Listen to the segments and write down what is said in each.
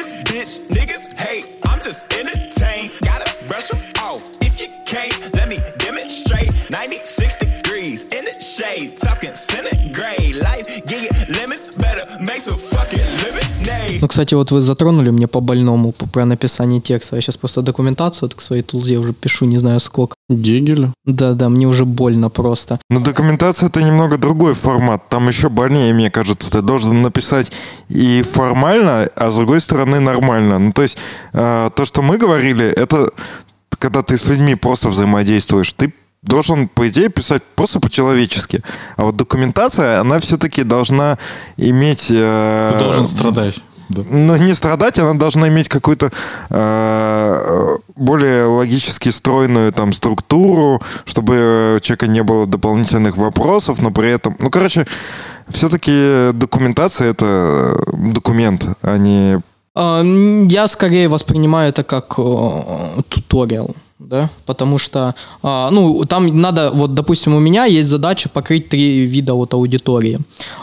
this bitch, niggas hate. I'm just in Gotta кстати, вот вы затронули мне по больному по- про написание текста. Я сейчас просто документацию вот к своей тулзе уже пишу, не знаю сколько. Гегеля. Да-да, мне уже больно просто. Но документация это немного другой формат. Там еще больнее, мне кажется. Ты должен написать и формально, а с другой стороны нормально. Ну, то есть, э, то, что мы говорили, это когда ты с людьми просто взаимодействуешь. Ты должен, по идее, писать просто по-человечески. А вот документация, она все-таки должна иметь... э, Ты должен страдать. Да. ну, не страдать, она должна иметь какую-то э, более логически стройную там структуру, чтобы у человека не было дополнительных вопросов, но при этом, ну, короче, все-таки документация это документ, а не А, Я скорее воспринимаю это как э, туториал, да, потому что, а, ну, там надо, вот, допустим, у меня есть задача покрыть три вида от аудитории.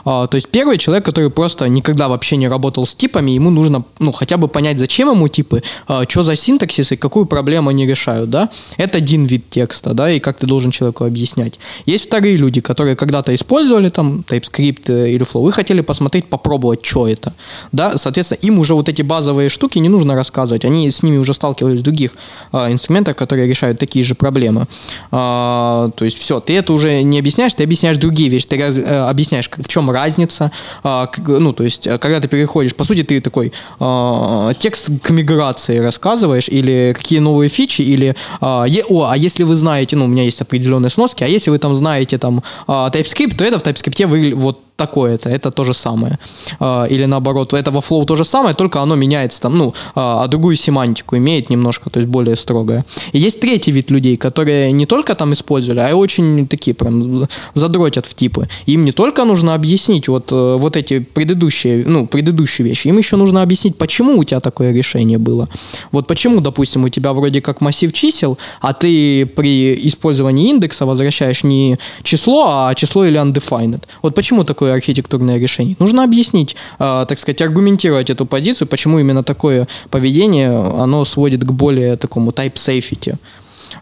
А, То есть первый человек, который просто никогда вообще не работал с типами, ему нужно, ну, хотя бы понять, зачем ему типы, что за синтаксис и какую проблему они решают, да. Это один вид текста, да, и как ты должен человеку объяснять. Есть вторые люди, которые когда-то использовали там TypeScript э, или Flow, и хотели посмотреть, попробовать, что это, да, соответственно, им уже вот эти базовые штуки не нужно рассказывать, они с ними уже сталкивались в других а, инструментах, которые решают такие же проблемы. А, то есть все, ты это уже не объясняешь, ты объясняешь другие вещи, ты раз- э, объясняешь, в чем разница, а, ну, то есть, э, когда ты переходишь, по сути, ты такой а, текст к миграции рассказываешь, или какие новые фичи, или, а, е- о, а если вы знаете, ну, у меня есть определенные сноски, а если вы там знаете там а, TypeScript, то это в TypeScript вы вот такое-то, это то же самое. А, Или наоборот, это во Flow то же самое, только оно меняется там, ну, а а другую семантику имеет немножко, то есть более строгое. И есть третий вид людей, которые не только там использовали, а и очень такие прям задротят в типы. Им не только нужно объяснить вот, э, вот эти предыдущие, ну, предыдущие вещи, им еще нужно объяснить, почему у тебя такое решение было. Вот почему, допустим, у тебя вроде как массив чисел, а ты при использовании индекса возвращаешь не число, а число или undefined. Вот почему такое архитектурное решение? Нужно объяснить, э, так сказать, аргументировать эту позицию, почему именно такое поведение, оно сводит к более такому type safety.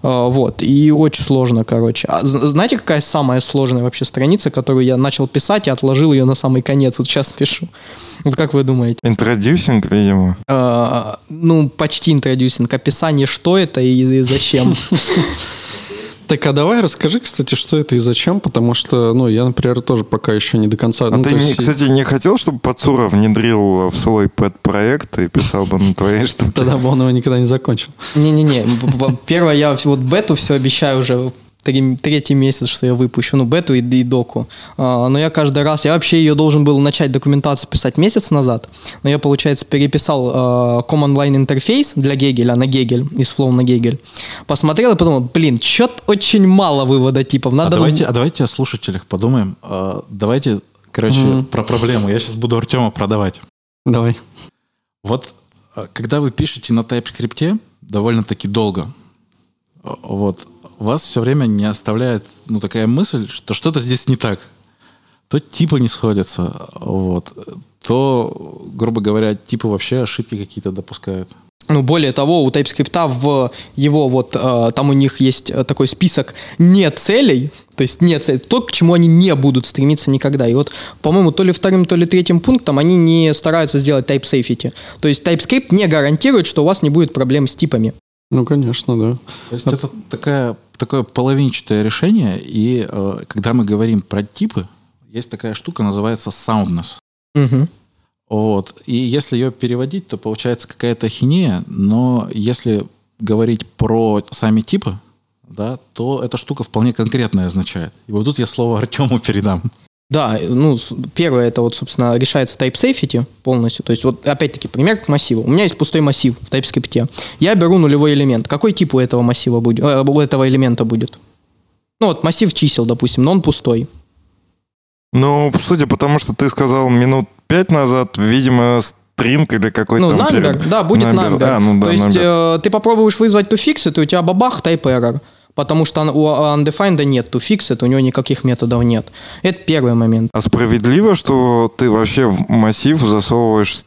Э, Вот, и очень сложно, короче. А знаете, какая самая сложная вообще страница, которую я начал писать и отложил ее на самый конец, вот сейчас пишу? Вот как вы думаете? интродюсинг, видимо. Э, ну, почти интродюсинг, описание, что это и зачем. Так, а давай расскажи, кстати, что это и зачем, потому что, ну, я, например, тоже пока еще не до конца... А ну, ты, то не- есть- кстати, не хотел, чтобы Пацура внедрил в свой пэт-проект и писал бы на твоей штуке? Тогда бы он его никогда не закончил. Не-не-не, первое, я вот бету все обещаю уже три- третий месяц, что я выпущу, ну, бету и, и доку. А, но я каждый раз, я вообще ее должен был начать документацию писать месяц назад, но я, получается, переписал а, command line интерфейс для Гегеля на Гегель, из Flow на Гегель. Посмотрел и подумал, блин, что-то очень мало вывода типов. А Надо давайте, а давайте о слушателях подумаем. А, Давайте, короче, про проблему. Я сейчас буду Артема продавать. Давай. Вот а, когда вы пишете на TypeScript довольно-таки долго, а, вот, вас все время не оставляет ну, такая мысль, что что-то здесь не так. То типы не сходятся, вот, то, грубо говоря, типы вообще ошибки какие-то допускают. Ну, более того, у TypeScript в его вот, э, там у них есть э, такой список не целей, то есть не цель, то, к чему они не будут стремиться никогда. И вот, по-моему, то ли вторым, то ли третьим пунктом они не стараются сделать type safety. То есть TypeScript не гарантирует, что у вас не будет проблем с типами. Ну, конечно, да. То есть это такая, такое половинчатое решение, и э, когда мы говорим про типы, есть такая штука, называется soundness. Мгм. Вот. И если ее переводить, то получается какая-то ахинея, но если говорить про сами типы, да, то эта штука вполне конкретная означает. И вот тут я слово Артему передам. Да, ну, первое, это вот, собственно, решается type safety полностью. То есть, вот, опять-таки, пример к массиву. У меня есть пустой массив в TypeScript. Я беру нулевой элемент. Какой тип у этого массива будет, э, у этого элемента будет? Ну, вот массив чисел, допустим, но он пустой. Ну, судя по тому, что ты сказал минут пять назад, видимо, стринг или какой-то Ну, number, пере- да, будет number. А, ну да, То есть number. э, ты попробуешь вызвать toFix, и у тебя бабах, type error. Потому что у undefined нет toFix, у него никаких методов нет. Это первый момент. А справедливо, что ты вообще в массив засовываешь...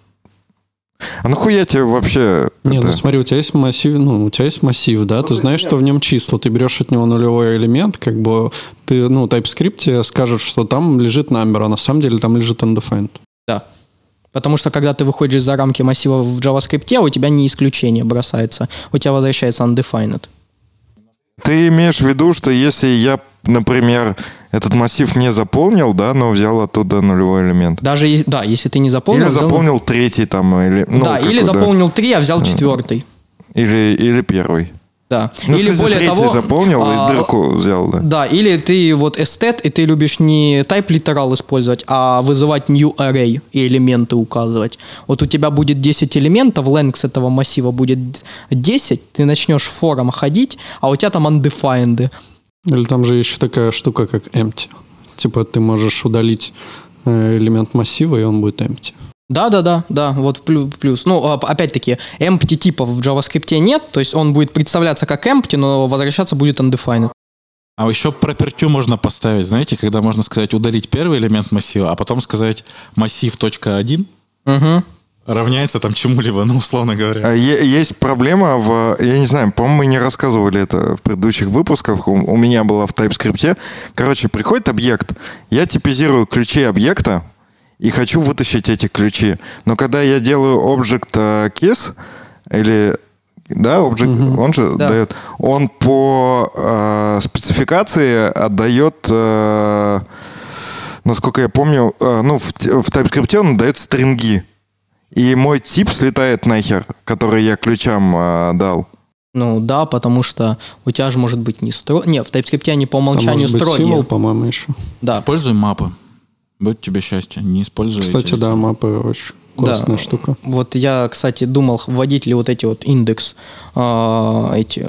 А нахуя тебе вообще... Не, это- ну смотри, у тебя есть массив, ну, у тебя есть массив, да, ты знаешь, что в нем числа, ты берешь от него нулевой элемент, как бы ты, ну, TypeScript тебе скажет, что там лежит number, а на самом деле там лежит undefined. Да. Потому что когда ты выходишь за рамки массива в JavaScript, у тебя не исключение бросается. У тебя возвращается undefined. Ты имеешь в виду, что если я, например, этот массив не заполнил, да, но взял оттуда нулевой элемент? Даже, да, если ты не заполнил... Или взял- заполнил третий там, или... ну, да, или заполнил три, а взял четвертый. Или, или первый. Да. Ну, в или более того... заполнил а, и дырку взял, да. Да, или ты вот эстет, и ты любишь не type literal использовать, а вызывать new array и элементы указывать. Вот у тебя будет 10 элементов, length этого массива будет 10, ты начнешь фором ходить, а у тебя там undefined. Или там же еще такая штука, как empty. Типа ты можешь удалить э, элемент массива, и он будет empty. Да, да, да, да, вот плюс. Ну, а, опять-таки, empty типов в JavaScript нет, то есть он будет представляться как empty, но возвращаться будет undefined. А еще пропертю можно поставить, знаете, когда можно сказать удалить первый элемент массива, а потом сказать массив точка один Угу. равняется там чему-либо, ну, условно говоря. А е- Есть проблема в... Я не знаю, по-моему, мы не рассказывали это в предыдущих выпусках. У, у меня была в TypeScript. Короче, приходит объект. Я типизирую ключи объекта и хочу вытащить эти ключи. Но когда я делаю object э, keys, или... Да, object, он же Да. дает... Он по э, спецификации отдает... э, насколько я помню, э, ну, в, в TypeScript он дает стринги. И мой тип слетает нахер, который я ключам э, дал. Ну да, потому что у тебя же может быть не стро... Не, в TypeScript они по умолчанию может быть строгие. символ, по-моему, еще. Да. Используй мапы. Будет тебе счастье. Не используй Кстати, эти- да, мапы очень классная Да. штука. Вот я, кстати, думал, вводить ли вот эти вот индекс, а, эти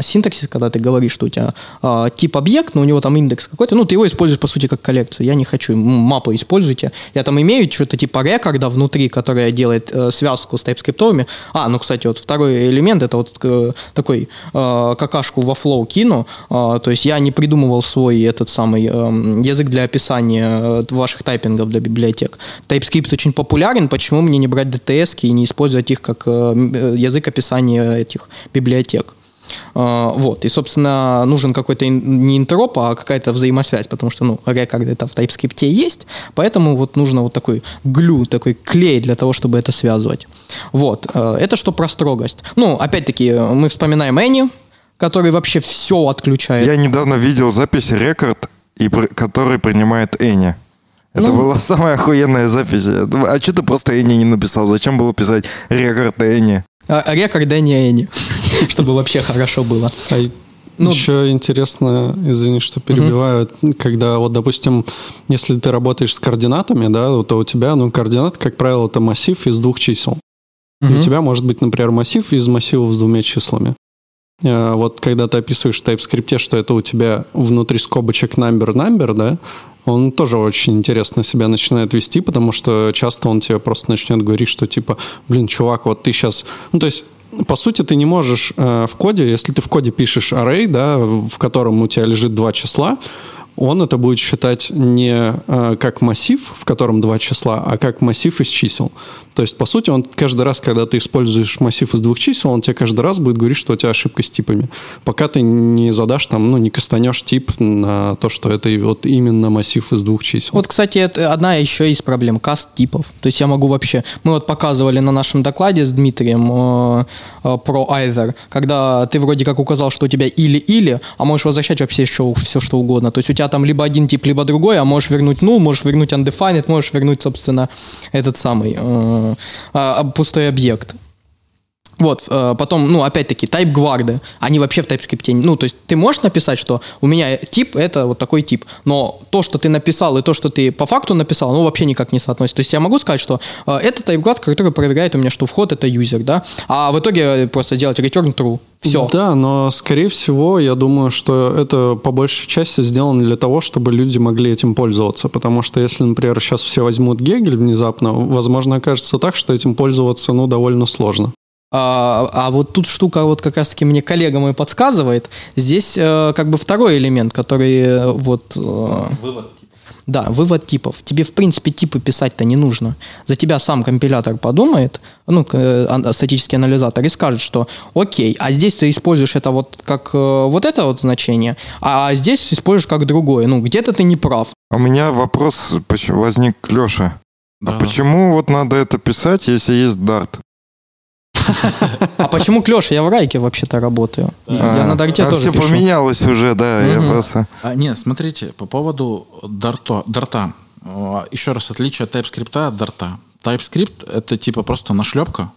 синтаксис, когда ты говоришь, что у тебя а, тип объект, но у него там индекс какой-то, ну, ты его используешь, по сути, как коллекцию. Я не хочу, мапы используйте. Я там имею что-то типа рекорда внутри, которое делает э, связку с TypeScript. А, ну, кстати, вот второй элемент, это вот э, такой э, какашку во флоу кину, А, то есть я не придумывал свой этот самый эм, язык для описания э, ваших тайпингов для библиотек. TypeScript очень популярен, почему мне не брать DTS и не использовать их как э, э, язык описания этих библиотек? А, Вот, и, собственно, нужен какой-то не интероп, а какая-то взаимосвязь, потому что, ну, рекорд это в TypeScript есть, поэтому вот нужно вот такой глю, такой клей для того, чтобы это связывать. Вот, э, это что про строгость. Ну, опять-таки, э, мы вспоминаем Энни, который вообще все отключает. Я недавно видел запись рекорд, и который принимает Эни. Это Ну. была самая охуенная запись. А что ты просто Эни не написал? Зачем было писать рекорд Эни? А, рекорд Энни Энни, чтобы вообще хорошо было. А и Ну- еще интересно, извини, что перебиваю, когда вот, допустим, если ты работаешь с координатами, да, то у тебя, ну, координат, как правило, это массив из двух чисел. И Мгм. у тебя может быть, например, массив из массивов с двумя числами. Э, Вот когда ты описываешь в TypeScript, что это у тебя внутри скобочек number-number, да, он тоже очень интересно себя начинает вести, потому что часто он тебе просто начнет говорить, что типа, блин, чувак, вот ты сейчас... Ну, то есть по сути, ты не можешь э, в коде, если ты в коде пишешь array, да, в котором у тебя лежит два числа, он это будет считать не э, как массив, в котором два числа, а как массив из чисел. То есть, по сути, он каждый раз, когда ты используешь массив из двух чисел, он тебе каждый раз будет говорить, что у тебя ошибка с типами. Пока ты не задашь там, ну, не кастанешь тип на то, что это вот именно массив из двух чисел. Вот, кстати, это одна еще из проблем каст типов. То есть я могу вообще... Мы вот показывали на нашем докладе с Дмитрием э, э, про either, когда ты вроде как указал, что у тебя или-или, а можешь возвращать вообще еще все, что угодно. То есть у тебя там либо один тип, либо другой, а можешь вернуть null, можешь вернуть undefined, можешь вернуть, собственно, этот самый э, а, пустой объект. Вот, э, потом, ну, опять-таки, type гварды, они вообще в TypeScript, ну, то есть ты можешь написать, что у меня тип это вот такой тип, но то, что ты написал и то, что ты по факту написал, ну, вообще никак не соотносится. То есть я могу сказать, что э, это type guard, который проверяет у меня, что вход это user, да, а в итоге просто делать return true. Все. Да, но скорее всего, я думаю, что это по большей части сделано для того, чтобы люди могли этим пользоваться. Потому что если, например, сейчас все возьмут Гегель внезапно, возможно, окажется так, что этим пользоваться, ну, довольно сложно. А, а вот тут штука, вот как раз-таки мне коллега мой подсказывает. Здесь э, как бы второй элемент, который э, вот... э, Да, вывод типов. Тебе, в принципе, типы писать-то не нужно. За тебя сам компилятор подумает, ну, э, статический анализатор, и скажет, что окей, а здесь ты используешь это вот как э, вот это вот значение, а здесь используешь как другое. Ну, где-то ты не прав. У меня вопрос возник к Леше. Да. А почему вот надо это писать, если есть Dart? А почему Клеша? Я в Райке вообще-то работаю. Я А, на Дарте а тоже все поменялось уже, да, я просто... А, нет, смотрите, по поводу дарта. Еще раз, отличие от TypeScript от дарта. TypeScript — это типа просто нашлепка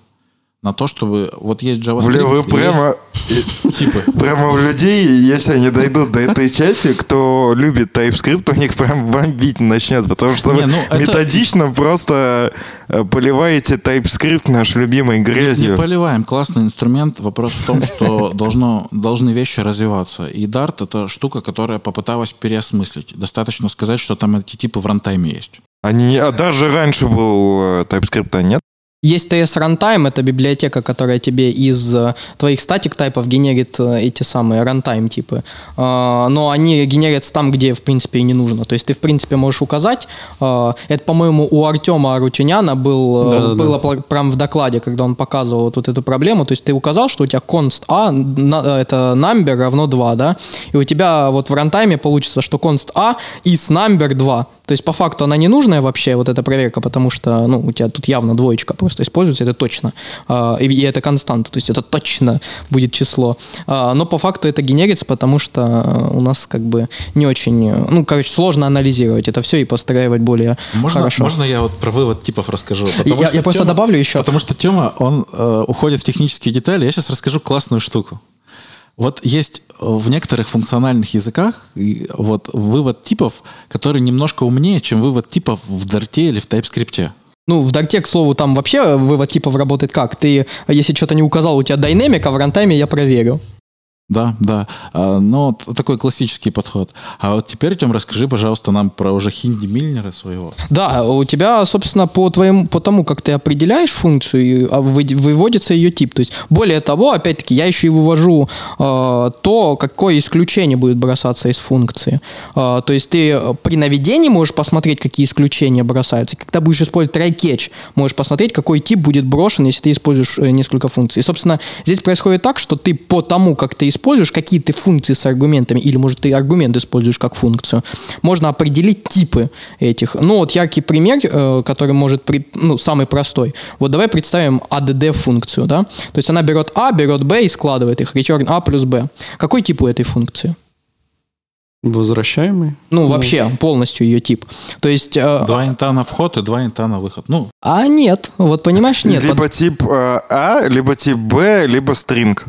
на то, чтобы... Вот есть JavaScript, Бля, вы прямо, есть типы. прямо в людей, если они дойдут до этой части, кто любит TypeScript, у них прям бомбить начнет, потому что Не, вы ну, это- методично просто э, поливаете TypeScript наш любимой Не грязью. поливаем. Классный инструмент. Вопрос в том, что должно, должны вещи развиваться. И Dart — это штука, которая попыталась переосмыслить. Достаточно сказать, что там эти типы в рантайме есть. Они, а даже раньше был э, TypeScript, а нет? Есть TS Runtime, это библиотека, которая тебе из э, твоих статик тайпов генерит э, эти самые runtime типы. А, Но они генерятся там, где, в принципе, и не нужно. То есть ты, в принципе, можешь указать. э, Это, по-моему, у Артема Арутюняна был, э, было прям в докладе, когда он показывал вот, эту проблему. То есть ты указал, что у тебя const a, э, это number равно 2, да? И у тебя вот в рантайме получится, что const a is number 2. То есть по факту она не нужная вообще, вот эта проверка, потому что, ну, у тебя тут явно двоечка просто используется, это точно. А, И, это константа, то есть это точно будет число. А, Но по факту это генерится, потому что у нас как бы не очень, ну, короче, сложно анализировать это все и постраивать более Можно, хорошо. можно я вот про вывод типов расскажу? Потому Я- что я просто Тёма- добавлю еще. Потому что Тема, он э, уходит в технические детали. Я сейчас расскажу классную штуку. Вот есть э, в некоторых функциональных языках вот вывод типов, который немножко умнее, чем вывод типов в Дарте или в TypeScript. Ну, в Дарте, к слову, там вообще вывод типов работает как? Ты, если что-то не указал, у тебя динамика, в рантайме я проверю. Да, да. А, Но такой классический подход. А вот теперь, Тем, расскажи, пожалуйста, нам про уже Хинди Мильнера своего. Да, у тебя, собственно, по твоему, по тому, как ты определяешь функцию, а, вы- выводится ее тип. То есть, более того, опять-таки, я еще и вывожу э, то, какое исключение будет бросаться из функции. Э, то есть, ты при наведении можешь посмотреть, какие исключения бросаются. Когда будешь использовать try-catch, можешь посмотреть, какой тип будет брошен, если ты используешь э, несколько функций. И, собственно, здесь происходит так, что ты по тому, как ты используешь, какие ты функции с аргументами, или, может, ты аргумент используешь как функцию, можно определить типы этих. Ну, вот яркий пример, э, который может, при, ну, самый простой. Вот давай представим add-функцию, да? То есть она берет a, берет b и складывает их, return a плюс b. Какой тип у этой функции? Возвращаемый? Ну, вообще, полностью ее тип. То есть... э, Два инта на вход и два инта на выход. Ну, а нет, вот понимаешь, нет. либо тип э, А, либо тип Б, либо стринг.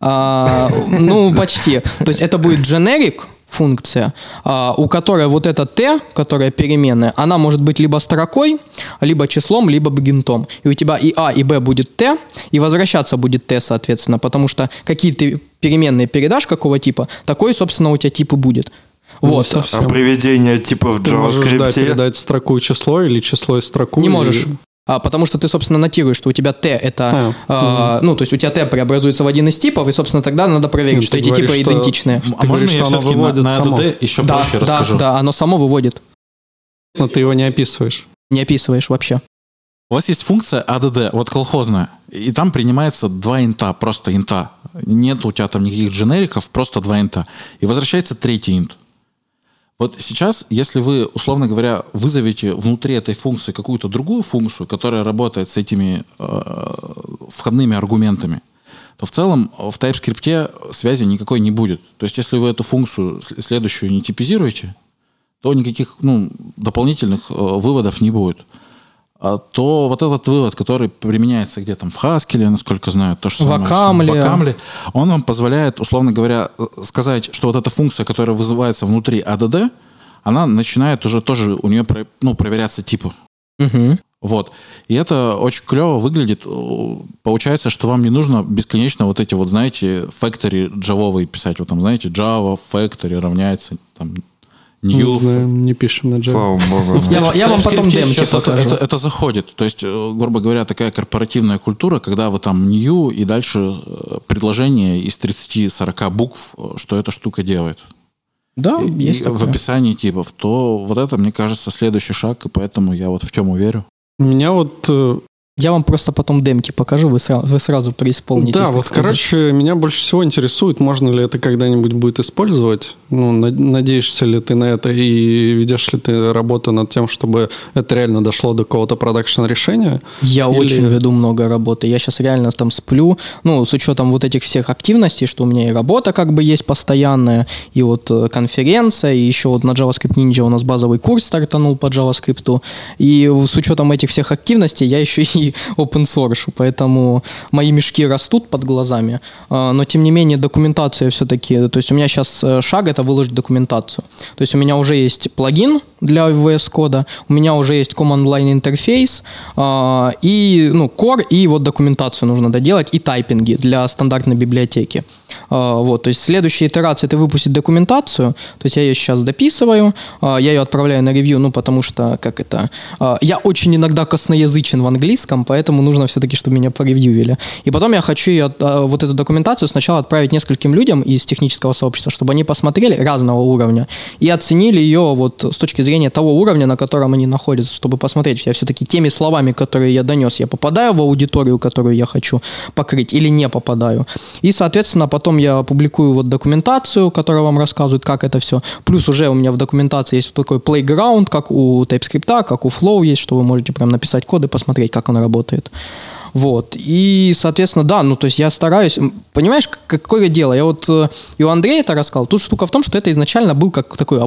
А, ну, почти. То есть это будет generic функция, а, у которой вот эта t, которая переменная, она может быть либо строкой, либо числом, либо бигинтом. И у тебя и a, и b будет t, и возвращаться будет t, соответственно, потому что какие ты переменные передашь какого типа, такой, собственно, у тебя тип и будет. Вот. совсем. А приведение типа в Ты можешь, да, JavaScript. передать строку и число, или число и строку. Не или- можешь. А, потому что ты, собственно, нотируешь, что у тебя t это, А, а, ну, то есть у тебя t преобразуется в один из типов, и, собственно, тогда надо проверить, Ну, что эти говоришь, типы что- идентичные. а Ты можно говоришь, я все-таки на, на. ADD еще Да, проще да, расскажу? да, оно само выводит. Но ты его не описываешь. Не описываешь вообще. У вас есть функция ADD, вот колхозная, и там принимается два инта, просто инта. Нет у тебя там никаких дженериков, просто два инта. И возвращается третий инт. Вот сейчас, если вы, условно говоря, вызовете внутри этой функции какую-то другую функцию, которая работает с этими э, входными аргументами, то в целом в TypeScript связи никакой не будет. То есть, если вы эту функцию следующую не типизируете, то никаких ну, дополнительных э, выводов не будет. А то вот этот вывод, который применяется где там в Haskell, насколько знаю, то, что В Акамле. в Акамле, он вам позволяет, условно говоря, э, сказать, что вот эта функция, которая вызывается внутри ADD, она начинает уже тоже у нее ну, проверяться типы. Мгм. Вот. И это очень клево выглядит. Получается, что вам не нужно бесконечно вот эти вот, знаете, factory джавовые писать. Вот там, знаете, Java factory равняется там Не, new. знаем, не пишем на Java. Слава богу. Я, вам- я вам потом демки сейчас это, покажу. это- это заходит. То есть, э, грубо говоря, такая корпоративная культура, когда вы там new и дальше э, предложение из 30-40 букв, э, что эта штука делает. Да, и- есть и такое. в описании типов, то вот это, мне кажется, следующий шаг, и поэтому я вот в Тему верю. Меня вот Я вам просто потом демки покажу, вы, сра- вы сразу преисполнитесь. Да, вот, сказать. короче, меня больше всего интересует, можно ли это когда-нибудь будет использовать. Ну, над- надеешься ли ты на это и ведешь ли ты работу над тем, чтобы это реально дошло до какого-то продакшн решения? Я Или- очень веду много работы. Я сейчас реально там сплю. Ну, с учетом вот этих всех активностей, что у меня и работа как бы есть постоянная, и вот э, конференция, и еще вот на JavaScript Ninja у нас базовый курс стартанул по JavaScript. И с учетом этих всех активностей я еще и open source, поэтому мои мешки растут под глазами. А, Но, тем не менее, документация все-таки... То есть у меня сейчас шаг — это выложить документацию. То есть у меня уже есть плагин для VS кода, у меня уже есть command line интерфейс, а, и, ну, core, и вот документацию нужно доделать, и тайпинги для стандартной библиотеки. А, вот, то есть следующая итерация это выпустить документацию, то есть я ее сейчас дописываю, я ее отправляю на ревью, ну, потому что, как это, я очень иногда косноязычен в английском, поэтому нужно все-таки, чтобы меня поревьювили. И потом я хочу её, а, вот эту документацию сначала отправить нескольким людям из технического сообщества, чтобы они посмотрели разного уровня и оценили ее вот с точки зрения того уровня, на котором они находятся, чтобы посмотреть, я все-таки теми словами, которые я донес, я попадаю в аудиторию, которую я хочу покрыть или не попадаю. И, соответственно, потом я публикую вот документацию, которая вам рассказывает, как это все. Плюс уже у меня в документации есть вот такой playground, как у TypeScript, как у Flow есть, что вы можете прям написать код и посмотреть, как работает. Вот. И, соответственно, да, ну, то есть я стараюсь... Понимаешь, какое дело? Я вот э, и у Андрея это рассказал. Тут штука в том, что это изначально был как такой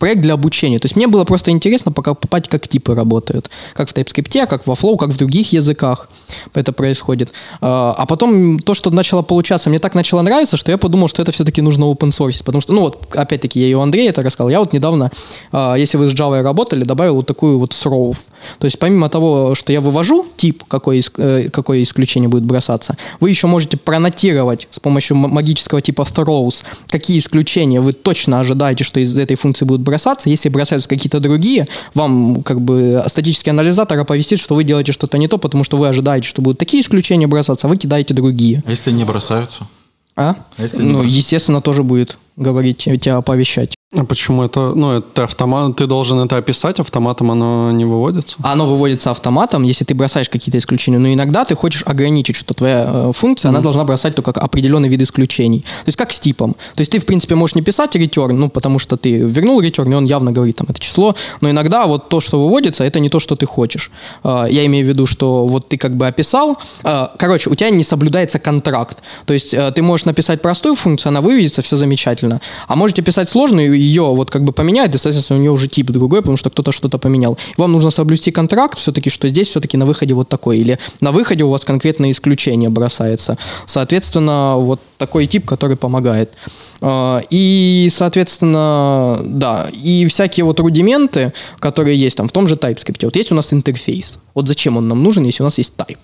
проект для обучения. То есть мне было просто интересно пока попасть, как типы работают. Как в TypeScript, как во Flow, как в других языках это происходит. А а потом то, что начало получаться, мне так начало нравиться, что я подумал, что это все-таки нужно open source. Потому что, ну вот, опять-таки, я и у Андрея это рассказал. Я вот недавно, а, если вы с Java работали, добавил вот такую вот throw. То есть помимо того, что я вывожу тип, какое, ис- э, какое исключение будет бросаться, вы еще можете пронотировать с помощью магического типа throws, какие исключения вы точно ожидаете, что из этой функции будут бросаться. Если бросаются какие-то другие, вам как бы статический анализатор оповестит, что вы делаете что-то не то, потому что вы ожидаете, что будут такие исключения бросаться, а вы кидаете другие. А если не бросаются? А? А если ну, бросаются? естественно, тоже будет говорить, тебя оповещать. А почему это? Ну, это автомат, ты должен это описать, автоматом оно не выводится? Оно выводится автоматом, если ты бросаешь какие-то исключения. Но иногда ты хочешь ограничить, что твоя э, функция, она должна бросать только определенный вид исключений. То есть как с типом. То есть ты, в принципе, можешь не писать return, ну, потому что ты вернул return, и он явно говорит там это число. Но иногда вот то, что выводится, это не то, что ты хочешь. Э, я имею в виду, что вот ты как бы описал, э, короче, у тебя не соблюдается контракт. То есть ты можешь написать простую функцию, она выведется, все замечательно. А можете писать сложную, ее вот как бы поменяют, и, соответственно, у нее уже тип другой, потому что кто-то что-то поменял. Вам нужно соблюсти контракт все-таки, что здесь все-таки на выходе вот такой. Или на выходе у вас конкретное исключение бросается. Соответственно, вот такой тип, который помогает. А, И, соответственно, да, и всякие вот рудименты, которые есть там в том же TypeScript. Вот есть у нас интерфейс. Вот зачем он нам нужен, если у нас есть type?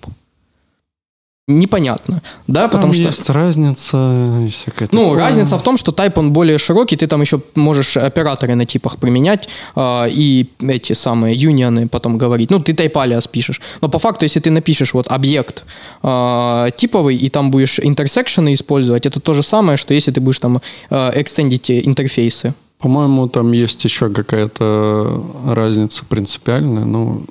Непонятно, да, потому Там что... есть разница и всякое Ну, такое. разница в том, что type он более широкий, ты там еще можешь операторы на типах применять а, и эти самые юнионы потом говорить. Ну, ты type alias пишешь. Но по факту, если ты напишешь вот объект а, типовый и там будешь интерсекшены использовать, это то же самое, что если ты будешь там а, экстендить интерфейсы. По-моему, там есть еще какая-то разница принципиальная, но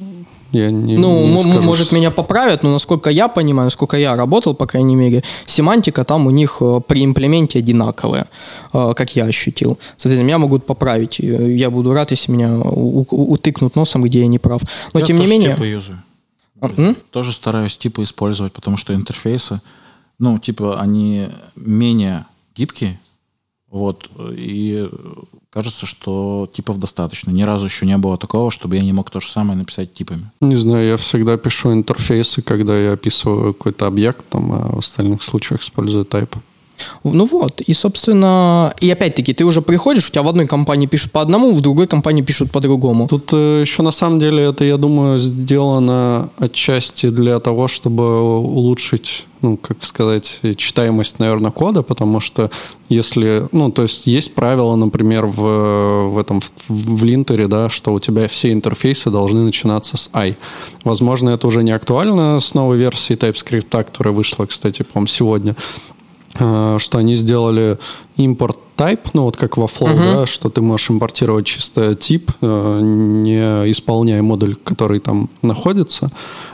я не, Ну, не м- скажу. может, меня поправят, но насколько я понимаю, насколько я работал, по крайней мере, семантика там у них э, при имплементе одинаковая, э, как я ощутил. Соответственно, меня могут поправить. Э, Я буду рад, если меня у- у- утыкнут носом, где я не прав. Но, Я тем не менее... типы юзаю. М? Тоже стараюсь типы использовать, потому что интерфейсы, ну, типа, они менее гибкие, вот, и кажется, что типов достаточно. Ни разу еще не было такого, чтобы я не мог то же самое написать типами. Не знаю, я всегда пишу интерфейсы, когда я описываю какой-то объект, там, а в остальных случаях использую type. Ну вот, и, собственно, и опять-таки, ты уже приходишь, у тебя в одной компании пишут по одному, в другой компании пишут по-другому. Тут э, еще на самом деле это, я думаю, сделано отчасти для того, чтобы улучшить, ну, как сказать, читаемость, наверное, кода, потому что если, ну, то есть есть правило, например, в, в этом, в, в линтере, да, что у тебя все интерфейсы должны начинаться с I. Возможно, это уже не актуально с новой версией TypeScript, которая вышла, кстати, по-моему, сегодня. Э, что они сделали импорт type, ну вот как во Flow, да, что ты можешь импортировать чисто тип, э, не исполняя модуль, который там находится.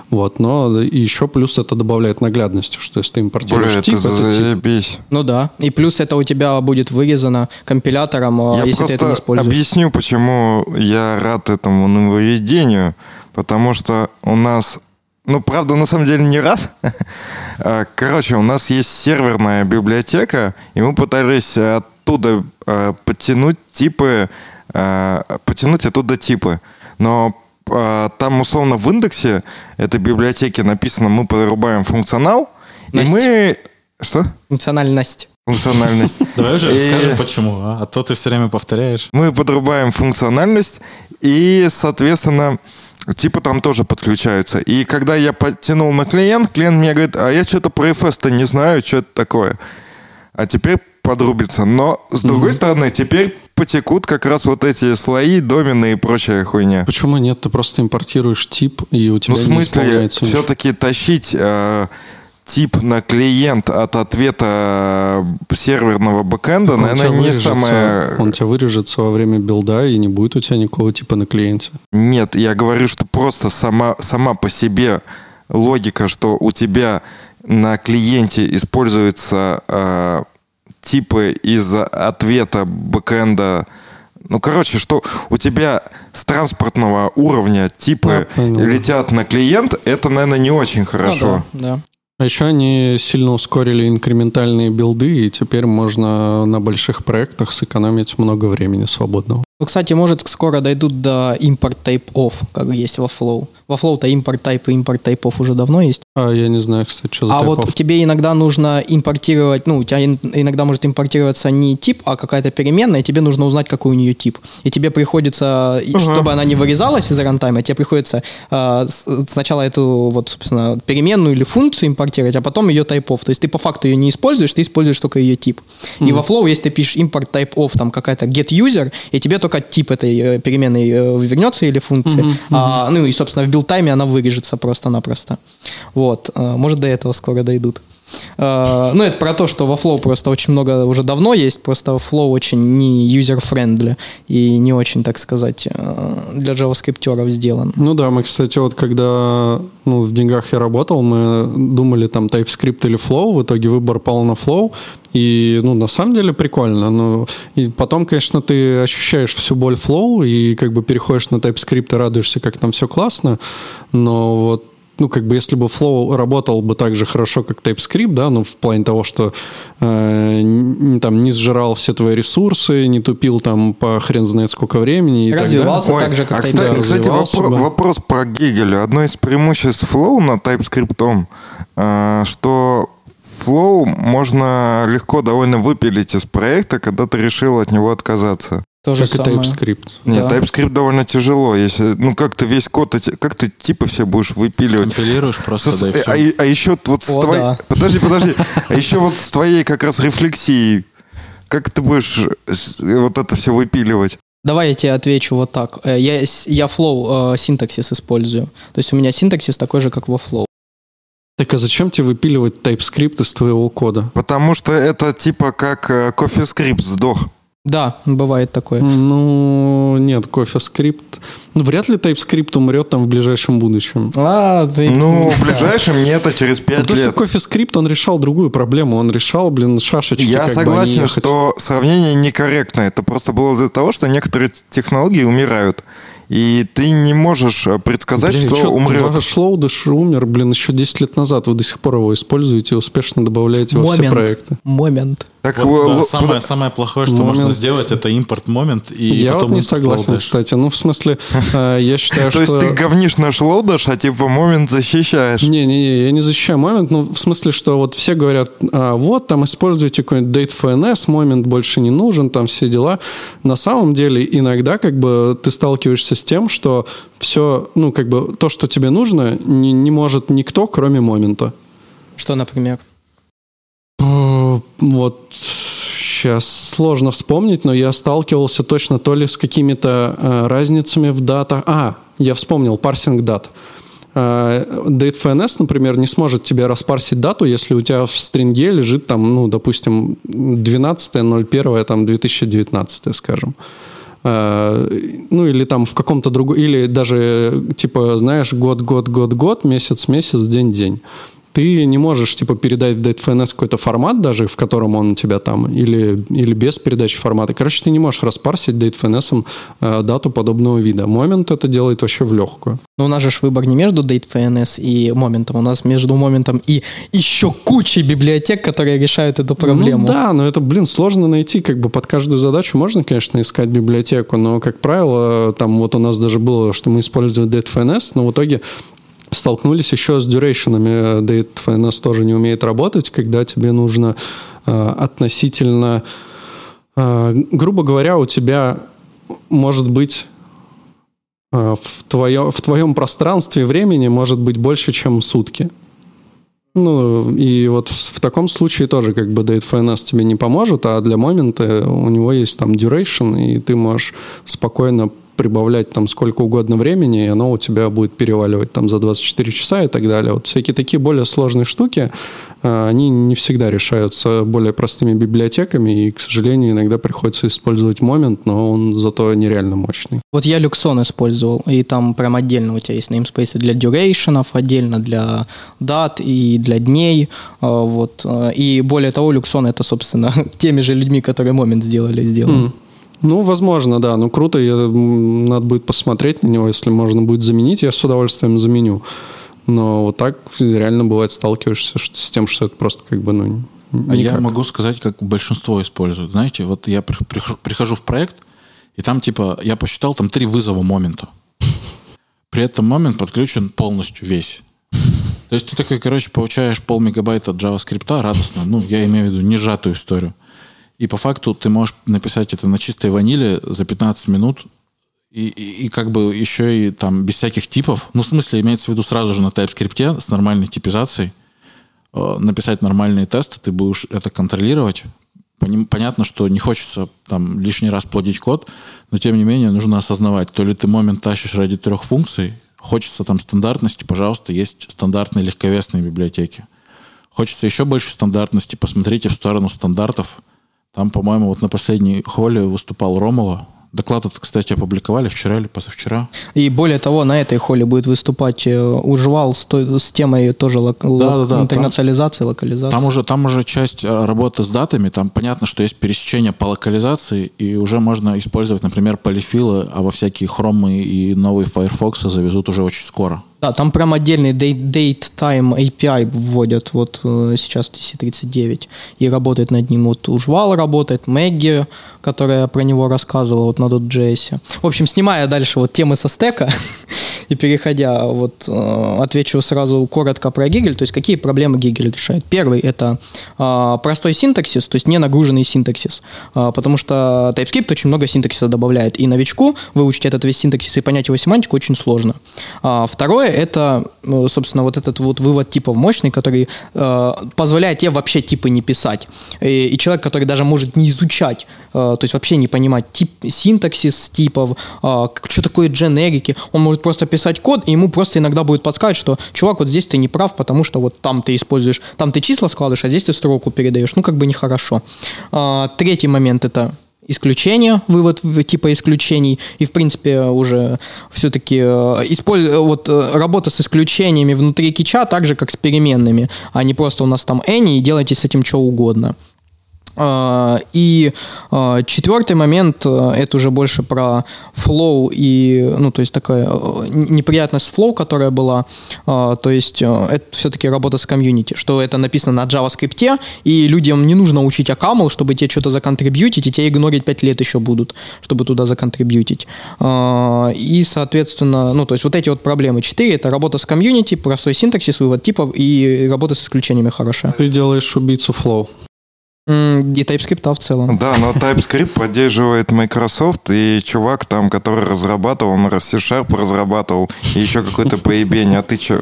Вот, но еще плюс это добавляет наглядности, что если ты импортируешь Бля, тип, это это тип. заебись. Ну да. И плюс это у тебя будет вырезано компилятором, а Я если ты это используешь. объясню, почему я рад этому нововведению. Потому что у нас... Ну, правда, на самом деле не раз. Короче, у нас есть серверная библиотека, и мы пытались оттуда э, подтянуть типы, э, подтянуть оттуда типы. Но э, там, условно, в индексе этой библиотеки написано, мы подрубаем функционал, и Настя. мы... Что? Функциональность. Функциональность. Давай уже И- расскажем, почему, а? А то ты все время повторяешь. мы подрубаем функциональность, и, соответственно, типа там тоже подключаются. И когда я подтянул на клиент, клиент мне говорит, а я что-то про FS-то не знаю, что это такое. А теперь подрубится. Но, с другой стороны, теперь потекут как раз вот эти слои, домены и прочая хуйня. Почему нет? Ты просто импортируешь тип, и у тебя Ну, в смысле, все-таки тащить э, тип на клиент от ответа серверного бэкэнда, у наверное, не самое... Он тебя вырежется во время билда, и не будет у тебя никакого типа на клиенте. Нет, я говорю, что просто сама, сама по себе логика, что у тебя на клиенте используются э, типы из ответа бэкэнда. Ну, короче, что у тебя с транспортного уровня типы понял. летят на клиент, это, наверное, не очень хорошо. Ну да, да. А еще они сильно ускорили инкрементальные билды, и теперь можно на больших проектах сэкономить много времени свободного. Ну, кстати, может, скоро дойдут до импорт type off, как есть во Flow. Во Flow-то импорт type и импорт type off уже давно есть. А я не знаю, кстати, что за А вот тайпов. тебе иногда нужно импортировать, ну, у тебя ин- иногда может импортироваться не тип, а какая-то переменная, и тебе нужно узнать, какой у нее тип. И тебе приходится, и чтобы она не вырезалась из рантайма, тебе приходится э, сначала эту, вот, собственно, переменную или функцию импортировать, а потом ее typeof. То есть ты по факту ее не используешь, ты используешь только ее тип. И во Flow, если ты пишешь import typeof, там какая-то get user, и тебе только тип этой э, переменной э, вернется или функции, А, ну и, собственно, в build-time е она вырежется просто-напросто. Вот, э, может, до этого скоро дойдут. Э, Ну, это про то, что во Flow просто очень много уже давно есть, просто Flow очень не user-friendly и не очень, так сказать, э, для JavaScript сделан. Ну да, мы, кстати, вот когда ну, в деньгах я работал, мы думали там TypeScript или Flow, в итоге выбор пал на Flow, и, ну, на самом деле прикольно. Ну, и потом, конечно, ты ощущаешь всю боль Flow и как бы переходишь на TypeScript и радуешься, как там все классно, но вот ну, как бы, если бы Flow работал бы так же хорошо, как TypeScript, да, ну, в плане того, что э, там не сжирал все твои ресурсы, не тупил там по хрен знает сколько времени и так далее. Развивался Ой, так же, как а, TypeScript. кстати, кстати, развивался вопро- бы. вопрос про Гегеля. Одно из преимуществ Flow над TypeScript, э, что Flow можно легко довольно выпилить из проекта, когда ты решил от него отказаться. То же Как и самое. TypeScript. Нет, Да. TypeScript довольно тяжело. Если, ну, как ты весь код, эти- как ты типы все будешь выпиливать? Компилируешь просто, Со- да и а, всё. и- а еще вот с О, твоей... да. Подожди, подожди. А еще вот с твоей как раз рефлексией. Как ты будешь с- вот это все выпиливать? Давай я тебе отвечу вот так. Э, Я, с- я Flow э, синтаксис использую. То есть у меня синтаксис такой же, как во Flow. Так а зачем тебе выпиливать TypeScript из твоего кода? Потому что это типа как э, CoffeeScript сдох. Да, бывает такое. Ну, нет, CoffeeScript... Ну, вряд ли TypeScript умрет там в ближайшем будущем. А, ты... Ну, в ближайшем нет, а через 5 Потому лет. что CoffeeScript, он решал другую проблему. Он решал, блин, шашечки. Я согласен, что сравнение некорректное. Это просто было для того, что некоторые технологии умирают. И ты не можешь э, предсказать, Бля, что чё, умрет. Ваш Лоудыш умер, блин, еще 10 лет назад. Вы до сих пор его используете, успешно добавляете во все Момент. проекты. Момент. Так, Вот, да, самое, самое плохое, что Момент. можно сделать, это импорт момент и я потом вот не согласен, Lodash. кстати. Ну, в смысле, э, я считаю, То что... есть ты говнишь наш лоудаш, а типа момент защищаешь. Не-не-не, я не защищаю момент, ну, в смысле, что вот все говорят, а, вот, там, используйте какой-нибудь date момент больше не нужен, там, все дела. На самом деле, иногда, как бы, ты сталкиваешься с тем, что все, ну, как бы, то, что тебе нужно, не, не может никто, кроме момента. Что, например? Вот сейчас сложно вспомнить, но я сталкивался точно то ли с какими-то э, разницами в датах. А, я вспомнил, парсинг дат. э, DateFNS, например, не сможет тебе распарсить дату, если у тебя в стринге лежит там, ну, допустим, 12.01, там, 2019, скажем. Э, ну, или там в каком-то другом, или даже, типа, знаешь, год, год, год, год, месяц, месяц, день, день ты не можешь, типа, передать в DateFNS какой-то формат даже, в котором он у тебя там, или, или без передачи формата. Короче, ты не можешь распарсить DateFNS э, дату подобного вида. Момент это делает вообще в легкую. Но у нас же выбор не между DateFNS и моментом, у нас между моментом и еще кучей библиотек, которые решают эту проблему. Ну да, но это, блин, сложно найти, как бы под каждую задачу можно, конечно, искать библиотеку, но, как правило, там вот у нас даже было, что мы используем DateFNS, но в итоге столкнулись еще с дюрейшенами. DateFNS тоже не умеет работать, когда тебе нужно э, относительно... Э, грубо говоря, у тебя может быть э, в, твое, в твоем пространстве времени может быть больше, чем сутки. Ну, и вот в, в таком случае тоже как бы DateFNS тебе не поможет, а для момента у него есть там duration, и ты можешь спокойно прибавлять там сколько угодно времени, и оно у тебя будет переваливать там за 24 часа и так далее. Вот всякие такие более сложные штуки, э, они не всегда решаются более простыми библиотеками, и, к сожалению, иногда приходится использовать момент, но он зато нереально мощный. Вот я Люксон использовал, и там прям отдельно у тебя есть namespace для durationов, отдельно для дат и для дней, э, вот. Э, и более того, Люксон это, собственно, теми же людьми, которые момент сделали, сделан. Mm. Ну, возможно, да. Ну, круто. Я, надо будет посмотреть на него. Если можно будет заменить, я с удовольствием заменю. Но вот так реально бывает сталкиваешься с тем, что это просто как бы, ну, никак. А я могу сказать, как большинство используют. Знаете, вот я прихожу, в проект, и там типа, я посчитал, там три вызова момента. При этом момент подключен полностью весь. То есть ты такой, короче, получаешь пол мегабайта JavaScript радостно. Ну, я имею в виду не сжатую историю. И по факту ты можешь написать это на чистой ваниле за 15 минут, и, и, и как бы еще и там без всяких типов. Ну, в смысле, имеется в виду сразу же на TypeScript с нормальной типизацией э, написать нормальные тесты, ты будешь это контролировать. Понятно, что не хочется там лишний раз плодить код, но тем не менее нужно осознавать, то ли ты момент тащишь ради трех функций, хочется там стандартности, пожалуйста, есть стандартные легковесные библиотеки. Хочется еще больше стандартности, посмотрите в сторону стандартов – там, по-моему, вот на последней холле выступал Ромова. Доклад этот, кстати, опубликовали вчера или позавчера. И более того, на этой холле будет выступать э, Ужвал с, той, с темой тоже лок, да, лок, да, да, интернационализации, там, локализации. Там уже, там уже часть э, работы с датами, там понятно, что есть пересечение по локализации, и уже можно использовать, например, полифилы, а во всякие хромы и новые Firefox завезут уже очень скоро. Да, там прям отдельный date, time API вводят вот э, сейчас в TC39 и работает над ним. Вот Ужвал работает, Мэгги, которая про него рассказывала вот на .js. В общем, снимая дальше вот темы со стека и переходя, вот э, отвечу сразу коротко про Гигель, то есть какие проблемы Гигель решает. Первый это э, простой синтаксис, то есть не нагруженный синтаксис, э, потому что TypeScript очень много синтаксиса добавляет, и новичку выучить этот весь синтаксис и понять его семантику очень сложно. А второе это, э, собственно, вот этот вот вывод типов мощный, который э, позволяет тебе вообще типы не писать. И, человек, который даже может не изучать, то есть вообще не понимать тип, синтаксис типов, э, что такое дженерики, он может просто писать код, и ему просто иногда будет подсказывать, что, чувак, вот здесь ты не прав, потому что вот там ты используешь, там ты числа складываешь, а здесь ты строку передаешь. Ну, как бы нехорошо. Э, третий момент это исключения, вывод типа исключений, и, в принципе, уже все-таки э, использ... вот, э, работа с исключениями внутри кича так же, как с переменными, а не просто у нас там any и делайте с этим что угодно. А, и а, четвертый момент, э, это уже больше про Flow и, ну, то есть такая неприятность Flow, которая была, а, то есть это все-таки работа с комьюнити, что это написано на JavaScript, и людям не нужно учить OCaml, чтобы тебе что-то законтрибьютить, и тебе игнорить 5 лет еще будут, чтобы туда законтрибьютить. И, соответственно, ну, то есть вот эти вот проблемы. Четыре — это работа с комьюнити, простой синтаксис, вывод типов и работа с исключениями хорошая. Ты делаешь убийцу Flow. И TypeScript в целом. Да, но TypeScript поддерживает Microsoft, и чувак там, который разрабатывал, он C-Sharp разрабатывал, и еще какой-то поебень, а ты что?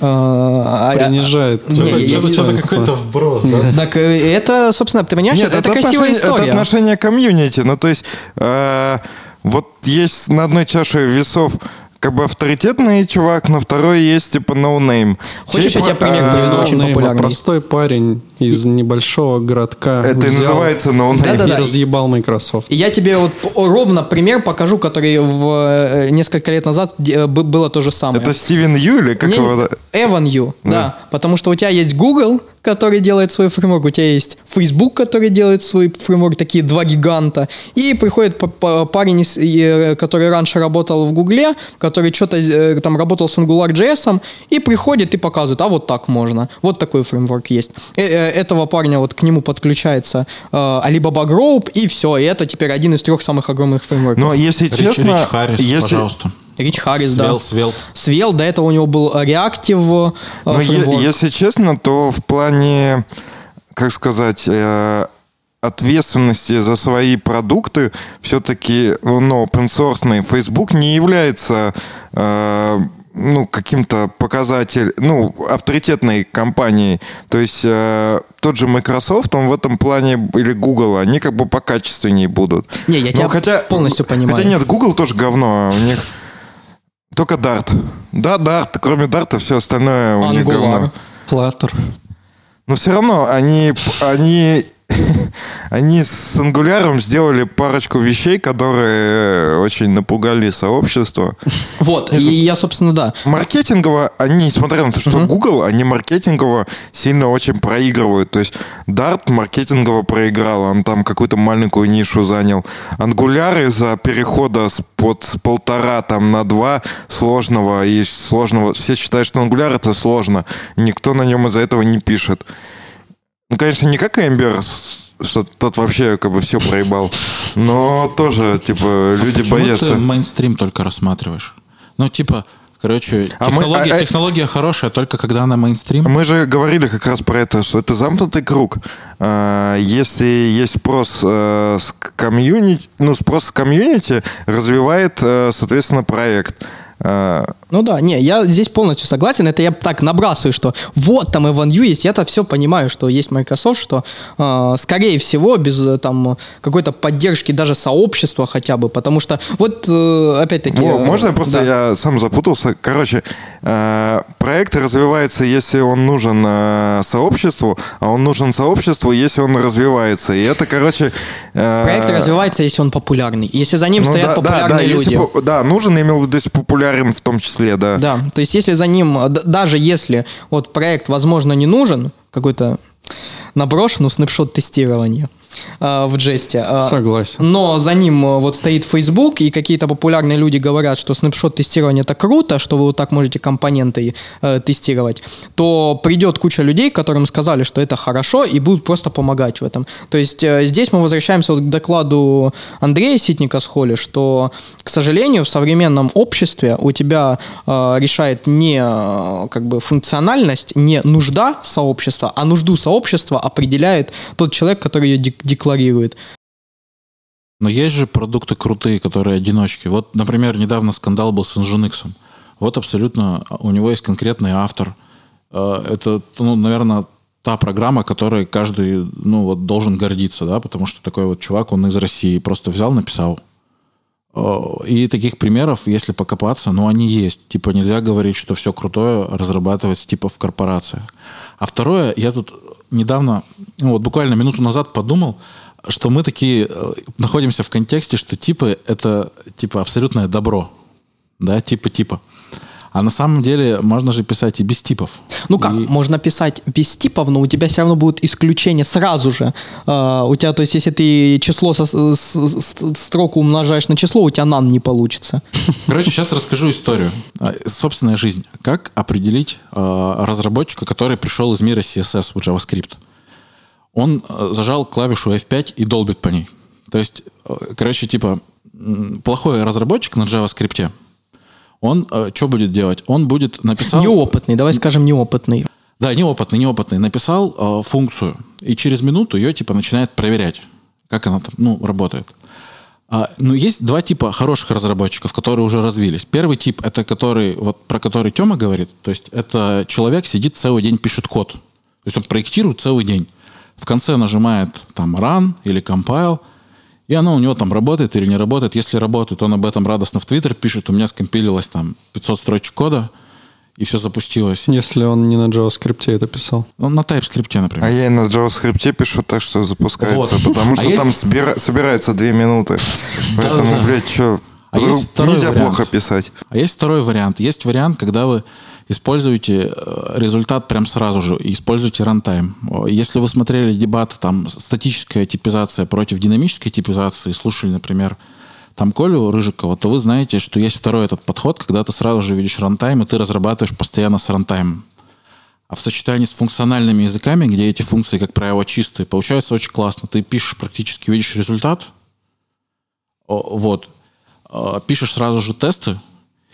А, а, Принижает. Что-то какой-то вброс, да? Так э, это, собственно, ты понимаешь, это, красивая история. Это отношение комьюнити. Ну, то есть, вот есть на одной чаше весов как бы авторитетный чувак, но второй есть типа no-name. Хочешь, я тебе пример А, приведу? очень популярный. Простой парень из небольшого городка. Это и взял называется no-name. Да-да-да. И разъебал Microsoft. И Я тебе вот ровно пример покажу, который в э, несколько лет назад э, было то же самое. Это Стивен Ю или как Не- его? Evan You, да. Да. Потому что у тебя есть Google, который делает свой фреймворк, у тебя есть Facebook, который делает свой фреймворк, такие два гиганта. И приходит парень, э, который раньше работал в Гугле, который что-то там работал с AngularJS, и приходит и показывает, а вот так можно. Вот такой фреймворк есть. Э, э, Этого парня вот к нему подключается э, Alibaba Group, и все. И это теперь один из трех самых огромных фреймворков. Но если Рич, честно, Рич Харрис, если, пожалуйста. Рич Харрис, Свел, да. свел. Свел, до этого у него был Reactive э, но е- фреймворк. если честно, то в плане, как сказать, э, ответственности за свои продукты все-таки ну, open source Facebook не является э, ну, каким-то показателем, ну, авторитетной компанией. То есть э, тот же Microsoft, он в этом плане, или Google, они как бы покачественнее будут. Не, я Ну, тебя полностью понимаю. Хотя нет, Google тоже говно. У них только Dart. Да, Dart. Кроме Дарта все остальное у них Angular. говно. Flutter. Но все равно они, они, они с Angular сделали парочку вещей, которые очень напугали сообщество. Вот, и я, собственно, да. Маркетингово, они, несмотря на то, что Google, они маркетингово сильно очень проигрывают. То есть Dart маркетингово проиграл, он там какую-то маленькую нишу занял. Angular из-за перехода с, под, с полтора там на два сложного и сложного. Все считают, что Angular это сложно. Никто на нем из-за этого не пишет. Ну, конечно, не как Эмбер, что тот вообще как бы все проебал. Но тоже, типа, люди Почему боятся. ты мейнстрим только рассматриваешь? Ну, типа, короче, А мы- технология, а- а- технология хорошая, только когда она мейнстрим. Мы же говорили как раз про это, что это замкнутый круг. А, Если есть спрос э, с комьюнити, ну, спрос с комьюнити развивает, э, соответственно, проект. Ну да, не, я здесь полностью согласен. Это я так набрасываю, что вот там Evan Yu есть. Я-то все понимаю, что есть Microsoft, что э, скорее всего без э, там какой-то поддержки даже сообщества хотя бы, потому что вот э, опять-таки. Во, э, можно просто да. я сам запутался? Короче, э, проект развивается, если он нужен э, сообществу, а он нужен сообществу, если он развивается. И это, короче... э, Проект развивается, если он популярный. Если за ним ну стоят да, да, популярные да, если люди. по- да, нужен, имел в виду, если популярен в том числе, да. Да, то есть если за ним, э, даже если вот проект, возможно, не нужен, какой-то наброшу, ну, снапшот тестирования в джесте. э, Согласен. Но за ним э, вот стоит Facebook, и какие-то популярные люди говорят, что снапшот тестирования это круто, что вы вот так можете компоненты э, тестировать, то придет куча людей, которым сказали, что это хорошо, и будут просто помогать в этом. То есть э, здесь мы возвращаемся вот к докладу Андрея Ситника с Холли, что, к сожалению, в современном обществе у тебя э, решает не э, как бы функциональность, не нужда сообщества, а нужду сообщества определяет тот человек, который ее декларирует. Но есть же продукты крутые, которые одиночки. Вот, например, недавно скандал был с Nginx. Вот абсолютно у него есть конкретный автор. Э, Это, ну, наверное, та программа, которой каждый ну, вот, должен гордиться, да, потому что такой вот чувак, он из России, просто взял, написал. Э, И таких примеров, если покопаться, ну, они есть. Типа нельзя говорить, что все крутое разрабатывать типа в корпорациях. А второе, я тут недавно, ну, вот буквально минуту назад подумал, что мы такие э, находимся в контексте, что типы это типа абсолютное добро. Да, типа типа. А на самом деле можно же писать и без типов. Ну как, И- можно писать без типов, но у тебя все равно будут исключения сразу же. А, у тебя, то есть, если ты число со, с- с- строку умножаешь на число, у тебя нан не получится. Короче, сейчас расскажу историю. А, Собственная жизнь. Как определить э, разработчика, который пришел из мира CSS в JavaScript? Он э, зажал клавишу F5 и долбит по ней. То есть, э, короче, типа, плохой разработчик на JavaScript, он что будет делать? Он будет написал... Неопытный, давай скажем неопытный. Да, неопытный, неопытный. Написал э, функцию, и через минуту ее типа начинает проверять, как она там, ну, работает. А, ну, есть два типа хороших разработчиков, которые уже развились. Первый тип это который, вот про который Тёма говорит, то есть это человек сидит целый день, пишет код. То есть он проектирует целый день. В конце нажимает там run или compile, И оно у него там работает или не работает. Если работает, он об этом радостно в Твиттер пишет. У меня скомпилилось там 500 строчек кода, и все запустилось. Если он не на JavaScript это писал. Ну, на TypeScript, например. А я и на JavaScript пишу так, что запускается, Вот. потому А что есть- там собира- собирается две минуты. Поэтому, блядь, что, А есть второй нельзя вариант. плохо писать. А есть второй вариант. Есть вариант, когда вы используете э, результат прям сразу же и используете runtime. Если вы смотрели дебаты, там, статическая типизация против динамической типизации, слушали, например, там Колю Рыжикова, то вы знаете, что есть второй этот подход, когда ты сразу же видишь runtime, и ты разрабатываешь постоянно с runtime ом. А в сочетании с функциональными языками, где эти функции, как правило, чистые, получается очень классно. Ты пишешь, практически видишь результат, вот, Э, пишешь сразу же тесты,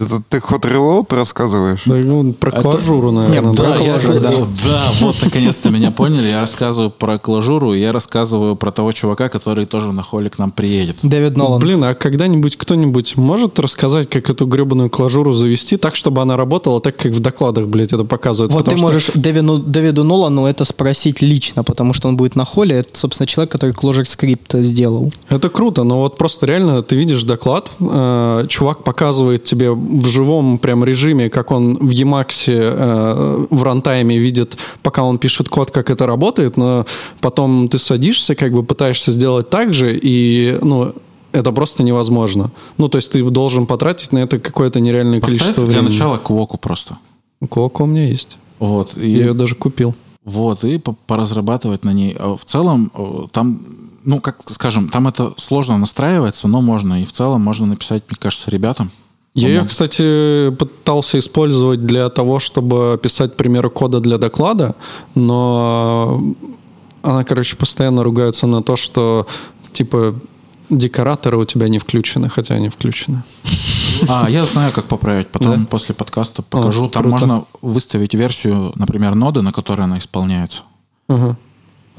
Это ты ход reload рассказываешь? Да, ну, про Это- клажуру, наверное. Не, да? про я клажуру, же- да. да, вот наконец-то меня поняли. Я рассказываю про клажуру, и я рассказываю про того чувака, который тоже на холе к нам приедет. Дэвид Нолан. Блин, а когда-нибудь кто-нибудь может рассказать, как эту гребаную клажуру завести так, чтобы она работала так, как в докладах, блядь, это показывают? Вот Потому ты что- можешь Дэвину, Дэвиду Нолану это спросить лично, потому что он будет на холле. Это, собственно, человек, который Clojure скрипт сделал. Это круто, но вот просто реально ты видишь доклад, э, чувак показывает тебе в живом прям режиме, как он в Emacs э, в рантайме видит, пока он пишет код, как это работает, но потом ты садишься, как бы пытаешься сделать так же, и, ну, это просто невозможно. Ну, то есть ты должен потратить на это какое-то нереальное Поставь количество для времени. начала квоку просто. Кока у меня есть. Вот, и, Я ее даже купил. вот, и по- поразрабатывать на ней. А В целом, э, там, ну, как скажем, там это сложно настраивается, но можно. И в целом можно написать, мне кажется, ребятам. Я ее, кстати, пытался использовать для того, чтобы писать примеры кода для доклада, но она, короче, постоянно ругается на то, что, типа, декораторы у тебя не включены, хотя они включены. А, я знаю, как поправить. Потом Да? после подкаста покажу. О, Там круто. можно выставить версию, например, ноды, на которой она исполняется. Ага.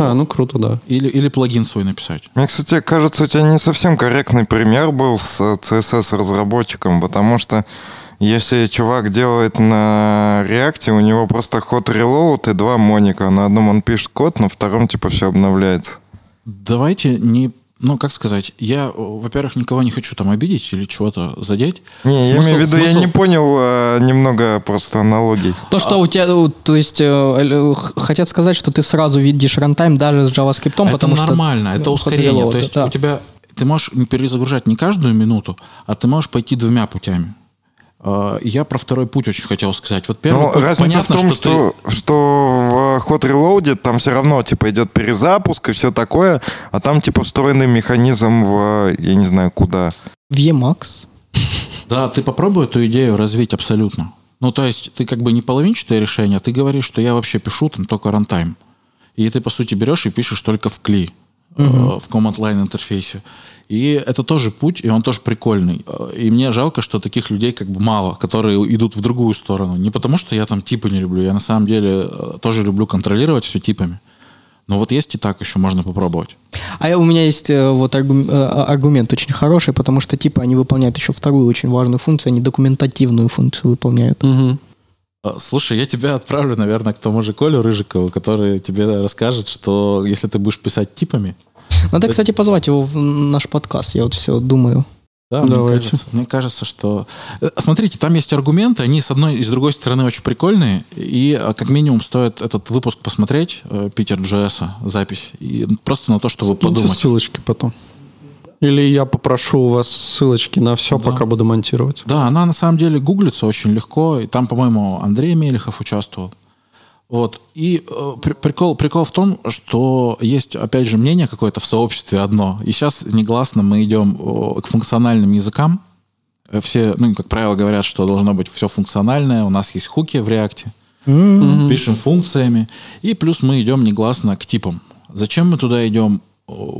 А, ну круто, да. Или, или плагин свой написать. Мне, кстати, кажется, у тебя не совсем корректный пример был с э, CSS-разработчиком, потому что если чувак делает на реакте, у него просто ход reload и два моника. На одном он пишет код, на втором типа все обновляется. Давайте не... Ну, как сказать, я, о, во-первых, никого не хочу там обидеть или чего-то задеть. Не, я Смысл- имею в виду, я смысл- не понял э, немного просто аналогий. То, что у тебя, э, то есть, э, э, хотят сказать, что ты сразу видишь рантайм даже с JavaScript, Это потому что... нормально, это ну, ускорение. То есть да. у тебя... Ты можешь не перезагружать не каждую минуту, а ты можешь пойти двумя путями. Э, Я про второй путь очень хотел сказать. Вот первый Ну, путь, разница понятно, в том, ты- что, что, в ход reload там все равно типа идет перезапуск и все такое, а там типа встроенный механизм в, я не знаю, куда. В Emacs. Да, ты попробуй эту идею развить абсолютно. Ну, то есть, ты как бы не половинчатое решение, а ты говоришь, что я вообще пишу там только рантайм. И ты, по сути, берешь и пишешь только в кли, э, в command line интерфейсе. И это тоже путь, и он тоже прикольный. Э, И мне жалко, что таких людей как бы мало, которые идут в другую сторону. Не потому, что я там типы не люблю. Я на самом деле э, тоже люблю контролировать все типами. Но вот есть и так еще можно попробовать. А у меня есть вот э, аргумент очень хороший, потому что типа они выполняют еще вторую очень важную функцию, они документативную функцию выполняют. Мгм. А, Слушай, я тебя отправлю, наверное, к тому же Колю Рыжикову, который тебе расскажет, что если ты будешь писать типами, Надо, кстати, позвать его в наш подкаст, я вот все думаю. да, мне Давайте. кажется, мне кажется, что... Э, Смотрите, там есть аргументы, они с одной и с другой стороны очень прикольные, и э, как минимум стоит этот выпуск посмотреть, э, Питер JS, запись, и просто на то, чтобы Скиньте подумать. ссылочки потом. Или я попрошу у вас ссылочки на все, Да. пока буду монтировать. Да, она на самом деле гуглится очень легко, и там, по-моему, Андрей Мелехов участвовал. Вот. И э, при- прикол, прикол в том, что есть, опять же, мнение какое-то в сообществе одно. И сейчас негласно мы идем к функциональным языкам. Э, Все, ну, как правило, говорят, что должно быть все функциональное. У нас есть хуки в реакте. Пишем функциями. И плюс мы идем негласно к типам. Зачем мы туда идем?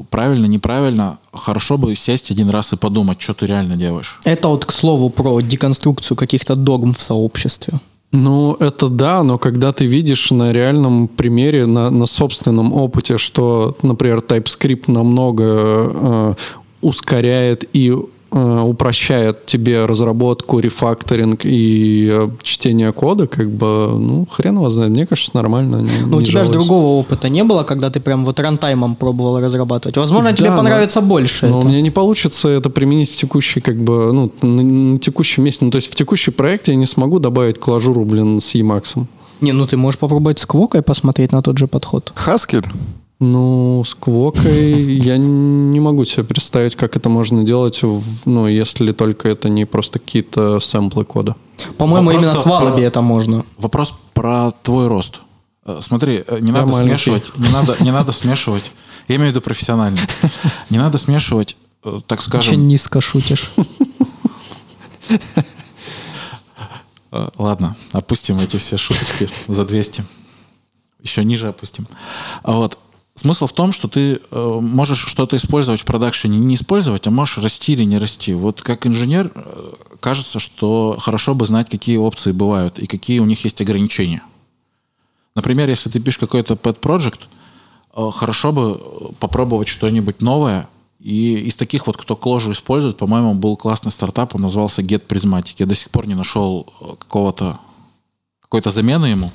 Правильно, неправильно. Хорошо бы сесть один раз и подумать, что ты реально делаешь. Это вот, к слову, про деконструкцию каких-то догм в сообществе. Ну, это да, но когда ты видишь на реальном примере, на, на собственном опыте, что, например, TypeScript намного э, ускоряет и упрощает тебе разработку, рефакторинг и э, чтение кода, как бы, ну, хрен его знает. Мне кажется, нормально. Не, Но Ну, у не тебя же жалуюсь. другого опыта не было, когда ты прям вот рантаймом пробовал разрабатывать. Возможно, тебе Да, но- понравится больше Но у это. меня не получится это применить в текущий, как бы, ну, на, на текущем месте. Ну, то есть в текущий проект я не смогу добавить клажуру, блин, с Emacs. Не, ну ты можешь попробовать с Квокой посмотреть на тот же подход. Хаскель? Ну, с Квокой я не могу себе представить, как это можно делать, в- ну, если только это не просто какие-то сэмплы кода. По-моему, Вопрос именно с про- Wallaby это можно. Вопрос про твой рост. Э, Смотри, не надо маленький. смешивать, не надо, не надо смешивать. Я имею в виду профессионально. Не надо смешивать, э, так Очень скажем. низко шутишь. э, Ладно, опустим эти все шуточки за 200. Еще ниже опустим. А вот смысл в том, что ты э, можешь что-то использовать в продакшене, не использовать, а можешь расти или не расти. Вот как инженер э, кажется, что хорошо бы знать, какие опции бывают и какие у них есть ограничения. Например, если ты пишешь какой-то pet project, э, хорошо бы э, попробовать что-нибудь новое. И из таких вот, кто кложу использует, по-моему, был классный стартап, он назывался Get Prismatic. Я до сих пор не нашел э, какого-то какой-то замены ему.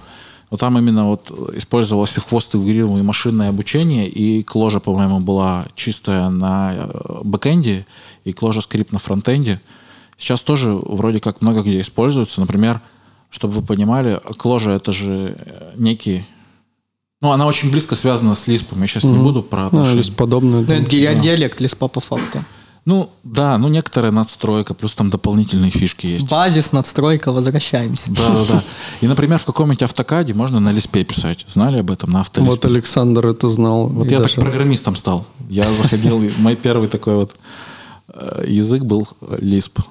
Но там именно вот использовался хвост и машинное обучение, и кложа, по-моему, была чистая на э, бэкэнде, и кложа скрипт на фронтенде. Сейчас тоже вроде как много где используется. Например, чтобы вы понимали, кложа это же э, некий... Ну, она очень близко связана с Лиспом. Я сейчас не буду про Ну, отношения. или подобное. Ну, это ди- диалект Лиспа по факту. Ну, да, ну некоторая надстройка, плюс там дополнительные фишки есть. Базис, надстройка, возвращаемся. Да, да, да. И, например, в каком-нибудь автокаде можно на лиспе писать. Знали об этом? На автолиспе. Вот Александр это знал. Вот я даже- так программистом стал. Я заходил, мой первый такой вот э, язык был э, Lisp.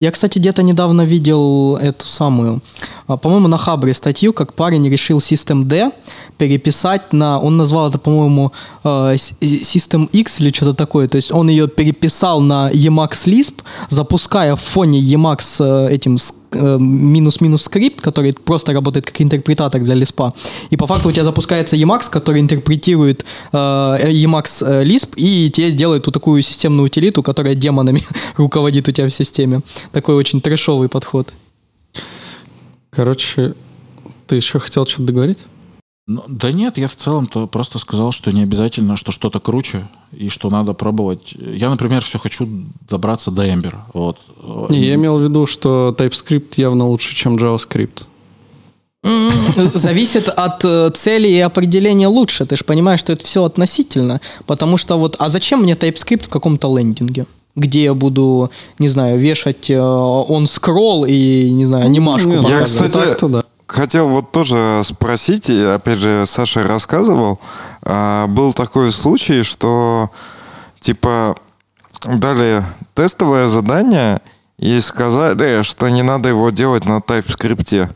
Я, кстати, где-то недавно видел эту самую, по-моему, на Хабре статью, как парень решил System D переписать на, он назвал это, по-моему, с- System X или что-то такое, то есть он ее переписал на Emacs Lisp, запуская в фоне Emacs э, этим э, минус-минус скрипт, который просто работает как интерпретатор для Lisp. И по факту у тебя запускается Emacs, который интерпретирует э, Emacs Lisp и тебе делает ту такую системную утилиту, которая демонами руководит у тебя в системе. Такой очень трэшовый подход. Короче, ты еще хотел что-то договорить? Ну, да нет, я в целом-то просто сказал, что не обязательно, что что-то круче, и что надо пробовать. Я, например, все хочу добраться до Ember. Вот. Не, я имел в виду, что TypeScript явно лучше, чем JavaScript. Зависит от э, цели и определения лучше. Ты же понимаешь, что это все относительно. Потому что вот, а зачем мне TypeScript в каком-то лендинге? Где я буду, не знаю, вешать э, он скролл и, не знаю, анимашку Не, ну, Я, кстати, да. хотел вот тоже спросить, и опять же, Саша рассказывал, а, был такой случай, что типа дали тестовое задание и сказали, что не надо его делать на TypeScript.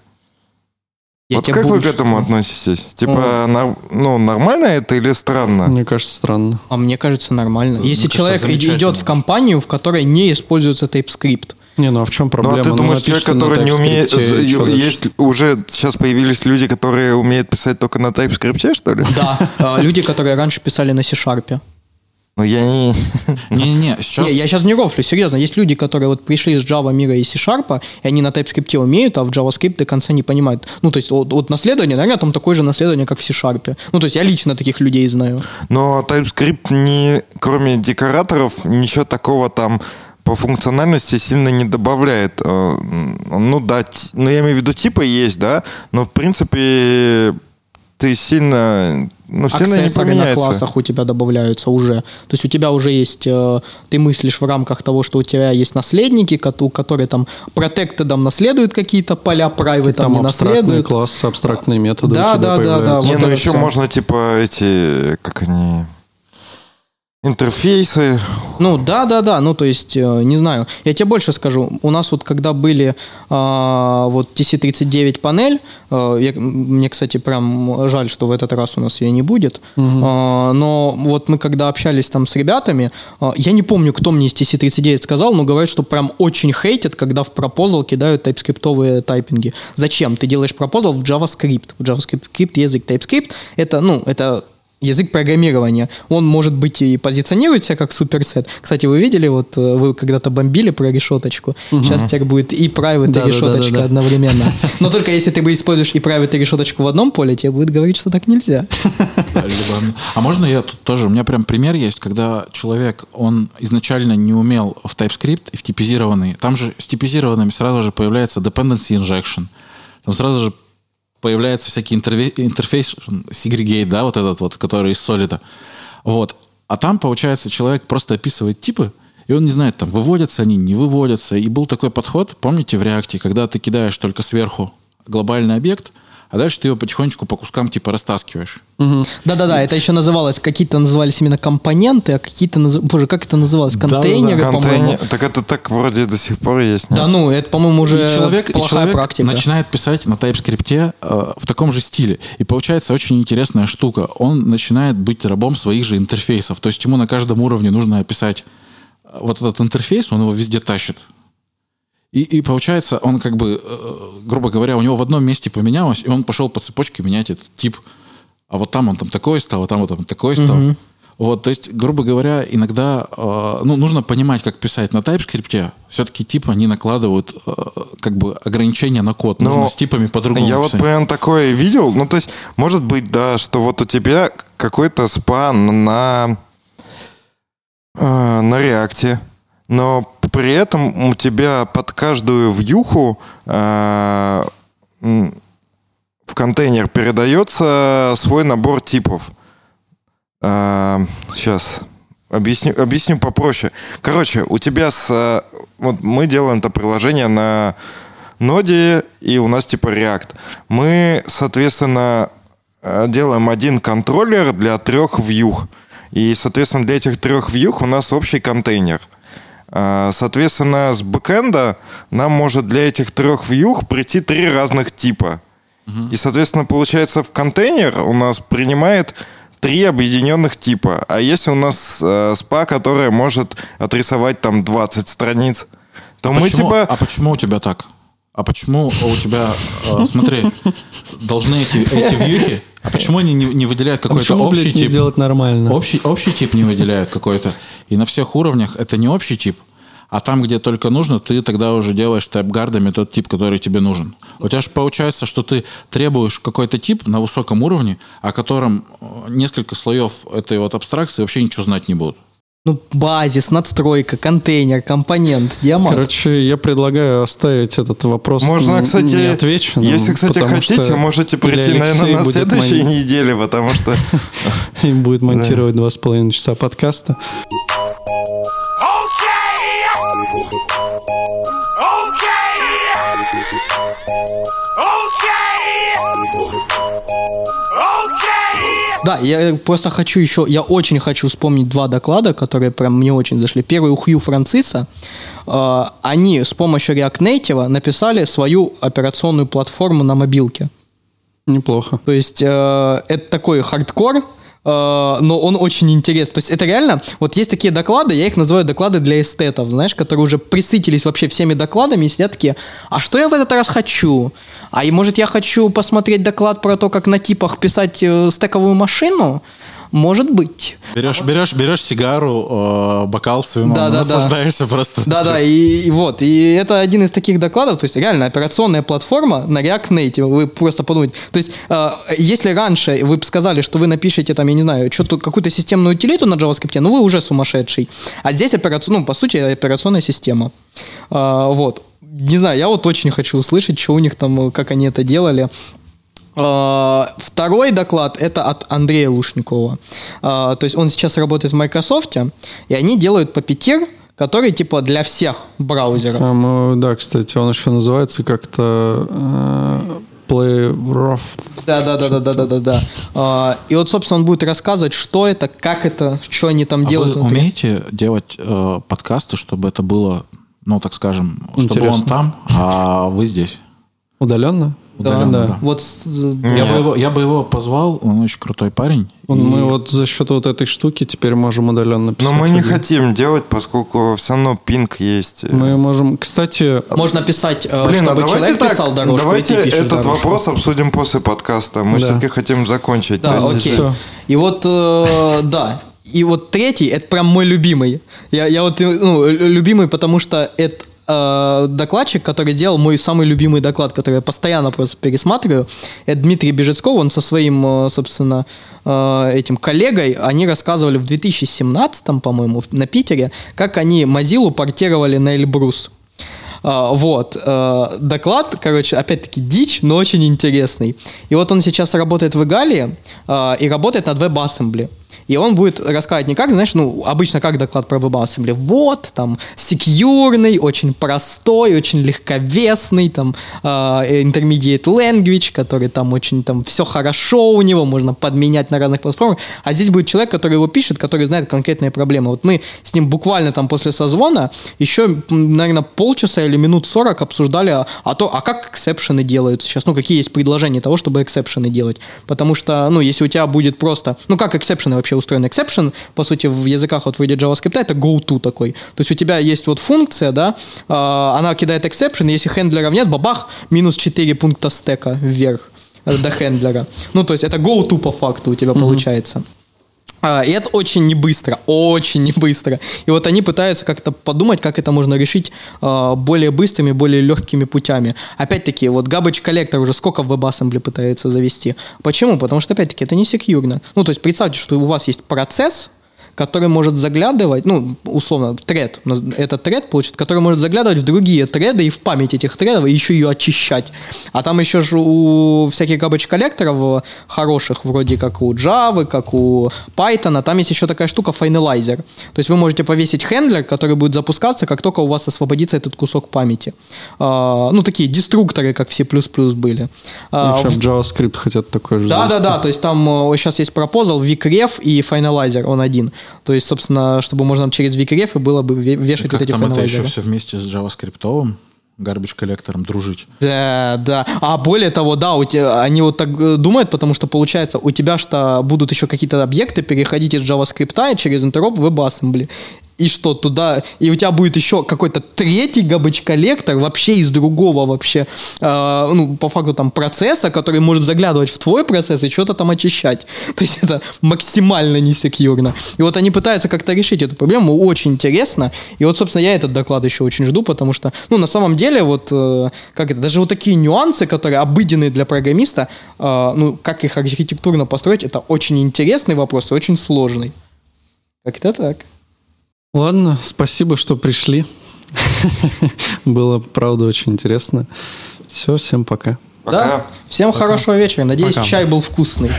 Я вот как вы к этому относитесь? Типа, нар- ну, нормально это или странно? Мне кажется, странно. А мне кажется, нормально. Мне Если кажется, человек идет в компанию, в которой не используется TypeScript, Не, ну а в чем Ну, проблема? а ты Ну, думаешь, человек, который не умеет... Дальше? Есть уже сейчас появились люди, которые умеют писать только на TypeScript, что ли? да, э, люди, которые раньше писали на C-Sharp. Ну, я не... Не-не-не, сейчас... Не, я сейчас не рофлю, серьезно. Есть люди, которые вот пришли из Java мира и C-Sharp, и они на TypeScript умеют, а в JavaScript до конца не понимают. Ну, то есть, вот, вот наследование, наверное, там такое же наследование, как в C-Sharp. Ну, то есть, я лично таких людей знаю. Но TypeScript, не, кроме декораторов, ничего такого там по функциональности сильно не добавляет. Э, Ну да, т- ну я имею в виду типы есть, да, но в принципе ты сильно, ну сильно не на классах у тебя добавляются уже. То есть, у тебя уже есть, э, ты мыслишь в рамках того, что у тебя есть наследники, кото- которые там протектедом наследуют какие-то поля, private там, Там не наследуют. классы, абстрактные методы Да, у тебя да, да, да, появляются. Не, вот ну еще всё. можно типа эти, как они, интерфейсы. Ну да, да, да. Ну то есть, э, не знаю. Я тебе больше скажу. У нас вот когда были а, вот TC39 панель, э, я- мне, кстати, прям жаль, что в этот раз у нас ее не будет. А, но вот мы когда общались там с ребятами, а, я не помню, кто мне из TC39 сказал, но говорят, что прям очень хейтят, когда в пропозал кидают тайпскриптовые тайпинги. Зачем? Ты делаешь пропозал в JavaScript. В JavaScript язык TypeScript это, ну, это язык программирования. Он, может быть, и позиционирует себя как суперсет. Кстати, вы видели, вот э, вы когда-то бомбили про решеточку. Сейчас теперь будет и private, Да, и решеточка да, да, да. одновременно. Но только если ты используешь и private, и решеточку в одном поле, тебе будет говорить, что так нельзя. А можно я тут тоже? У меня прям пример есть, когда человек, он изначально не умел в TypeScript и в типизированный. Там же с типизированными сразу же появляется dependency injection. Там сразу же появляется всякий интерфейс segregate, да, вот этот вот, который из солида. Вот. А там, получается, человек просто описывает типы, и он не знает, там, выводятся они, не выводятся. И был такой подход, помните, в реакте, когда ты кидаешь только сверху глобальный объект, а дальше ты его потихонечку по кускам типа растаскиваешь. Да-да-да, это еще называлось, какие-то назывались именно компоненты, а какие-то, наз- боже, как это называлось? Контейнеры, по-моему. Контейнер. Так это так вроде до сих пор есть. Да ну, это, по-моему, уже и человек, и плохая человек практика. начинает писать на TypeScript э, в таком же стиле. И получается очень интересная штука. Он начинает быть рабом своих же интерфейсов. То есть ему на каждом уровне нужно описать э, вот этот интерфейс, он его везде тащит. И, и получается, он как бы, э, грубо говоря, у него в одном месте поменялось, и он пошел по цепочке менять этот тип. А вот там он там такой стал, а там вот там такой стал. Вот, то есть, грубо говоря, иногда э, ну, нужно понимать, как писать на TypeScript. Все-таки типы, они накладывают э, как бы ограничения на код. Нужно Но с типами по-другому Я вот писать. прям такое видел. Ну, то есть, может быть, да, что вот у тебя какой-то спан на, э, на реакте, но при этом у тебя под каждую вьюху э, в контейнер передается свой набор типов. сейчас объясню, объясню попроще. Короче, у тебя с... э, Вот мы делаем это приложение на ноде, и у нас типа React. Мы, соответственно, э, делаем один контроллер для трех вьюх. И, соответственно, для этих трех вьюх у нас общий контейнер. А, Соответственно, с бэкэнда нам может для этих трех вьюх прийти три разных типа. И, соответственно, получается, в контейнер у нас принимает три объединенных типа. А если у нас э, спа, которая может отрисовать там 20 страниц, то мы Почему- типа... А почему у тебя так? А почему у тебя, э, смотри, должны эти, эти вьюхи, а почему они не, не выделяют А какой-то почему, общий блядь, не тип? сделать нормально? Общий, общий тип не выделяют какой-то. И на всех уровнях это не общий тип, а там, где только нужно, ты тогда уже делаешь тайп-гардами тот тип, который тебе нужен. У тебя же получается, что ты требуешь какой-то тип на высоком уровне, о котором э, несколько слоев этой вот абстракции вообще ничего знать не будут. Ну, базис, надстройка, контейнер, компонент, диамант. Короче, я предлагаю оставить этот вопрос Можно, кстати, неотвеченным, если, кстати, хотите, что можете прийти, наверное, на следующей мон- неделе, потому что... и будет монтировать два с половиной часа подкаста. Да, я просто хочу еще, я очень хочу вспомнить два доклада, которые прям мне очень зашли. Первый у Хью Франциса. Э, Они с помощью React Native написали свою операционную платформу на мобилке. Неплохо. То есть э, это такой хардкор, э, но он очень интересный. То есть это реально, вот есть такие доклады, я их называю доклады для эстетов, знаешь, которые уже присытились вообще всеми докладами и сидят такие, а что я в этот раз хочу? А и может я хочу посмотреть доклад про то, как на типах писать э, стековую машину? Может быть. Берешь, берешь, берешь сигару, э, бокал с вином, Да, да, да. наслаждаешься просто. Да-да, и, и вот, и это один из таких докладов, то есть реально операционная платформа на React Native, вы просто подумайте. То есть, э, если раньше вы бы сказали, что вы напишете там, я не знаю, что-то, какую-то системную утилиту на JavaScript, ну вы уже сумасшедший. А здесь операционная, ну, по сути, операционная система. А, вот. Не знаю, я вот очень хочу услышать, что у них там, э, как они это делали. А, Второй доклад это от Андрея Лушникова. А, То есть он сейчас работает в Microsoft, и они делают Puppeteer, который типа для всех браузеров. А, мы- да, кстати, он еще называется как-то э, Play Rough. Да, да, да, да, да, да, да, да. А, И вот, собственно, он будет рассказывать, что это, как это, что они там А делают. вы внутри. умеете делать э, подкасты, чтобы это было, ну, так скажем, чтобы Интересно. он там, а вы здесь? Удаленно? Удаленно, да. Вот с- Я бы, его, я бы его позвал, он очень крутой парень. Он- И- Мы вот за счет вот этой штуки теперь можем удаленно Но писать. мы не хотим делать, поскольку все равно пинг есть. Мы можем, кстати, можно писать, э, Блин, а чтобы давайте человек так, писал дорожку, давайте этот дорожку. вопрос обсудим после подкаста. Мы Да. все-таки хотим закончить. Да, окей. всё. И вот, э, да. И вот третий, это прям мой любимый. Я, я вот, э, ну, лю- любимый, потому что это э, докладчик, который делал мой самый любимый доклад, который я постоянно просто пересматриваю. Это Дмитрий Бежецков, он со своим, э, собственно, э, этим коллегой, они рассказывали в 2017, по-моему, на Питере, как они Mozilla портировали на Эльбрус. А, Вот. э, Доклад, короче, опять-таки дичь, но очень интересный. И вот он сейчас работает в Игалии а, и работает над WebAssembly. И он будет рассказывать не как, знаешь, ну, обычно как доклад про WebAssembly. Вот, там, secure ный, очень простой, очень легковесный, там, а, intermediate language, который там очень, там, все хорошо у него, можно подменять на разных платформах. А здесь будет человек, который его пишет, который знает конкретные проблемы. Вот мы с ним буквально там после созвона еще, наверное, полчаса или минут 40 обсуждали, а, а то, а как exception ы делаются сейчас, ну, какие есть предложения того, чтобы exception ы делать. Потому что, ну, если у тебя будет просто, ну, как эксепшены вообще устроены? Exception, по сути, в языках вот вроде JavaScript, это go-to такой. То есть у тебя есть вот функция, да, а, она кидает exception, если хендлеров нет, бабах, минус 4 пункта стека вверх э, до хендлера. Ну, то есть это go-to по факту у тебя получается. А, И это очень не быстро, очень не быстро. И вот они пытаются как-то подумать, как это можно решить а, более быстрыми, более легкими путями. Опять-таки, вот Collector уже сколько в WebAssembly пытается завести. Почему? Потому что, опять-таки, это не секьюрно. Ну, то есть представьте, что у вас есть процесс, который может заглядывать, ну, условно, тред, это тред, получит, который может заглядывать в другие треды и в память этих тредов, и еще ее очищать. А там еще же у всяких garbage коллекторов хороших, вроде как у Java, как у Python, там есть еще такая штука finalizer. То есть вы можете повесить хендлер, который будет запускаться, как только у вас освободится этот кусок памяти. А, ну, такие деструкторы, как в C++ были. А, еще в JavaScript хотят такой же да, да, завести. да. То есть там э, сейчас есть пропозал Викреф и Finalizer, он один. То есть, собственно, чтобы можно через и было бы ве- вешать вот Как эти там это еще все вместе с JavaScript, гарбич коллектором дружить? Да, да. А более того, да, у тебя, они вот так э, думают, потому что получается, у тебя что будут еще какие-то объекты переходить из JavaScript через интероп в WebAssembly. И что туда, и у тебя будет еще какой-то третий garbage коллектор вообще из другого вообще, э, ну, по факту там процесса, который может заглядывать в твой процесс и что-то там очищать. То есть это максимально несекьюрно. И вот они пытаются как-то решить эту проблему, очень интересно. И вот, собственно, я этот доклад еще очень жду, потому что, ну, на самом деле, вот, э, как это, даже вот такие нюансы, которые обыденные для программиста, э, ну, как их архитектурно построить, это очень интересный вопрос и очень сложный. Как-то так. Ладно, спасибо, что пришли. Было, правда, очень интересно. Все, всем пока. Да? Всем хорошего вечера. Надеюсь, Пока. чай был вкусный.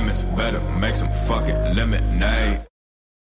Lemons, better make some fucking lemonade.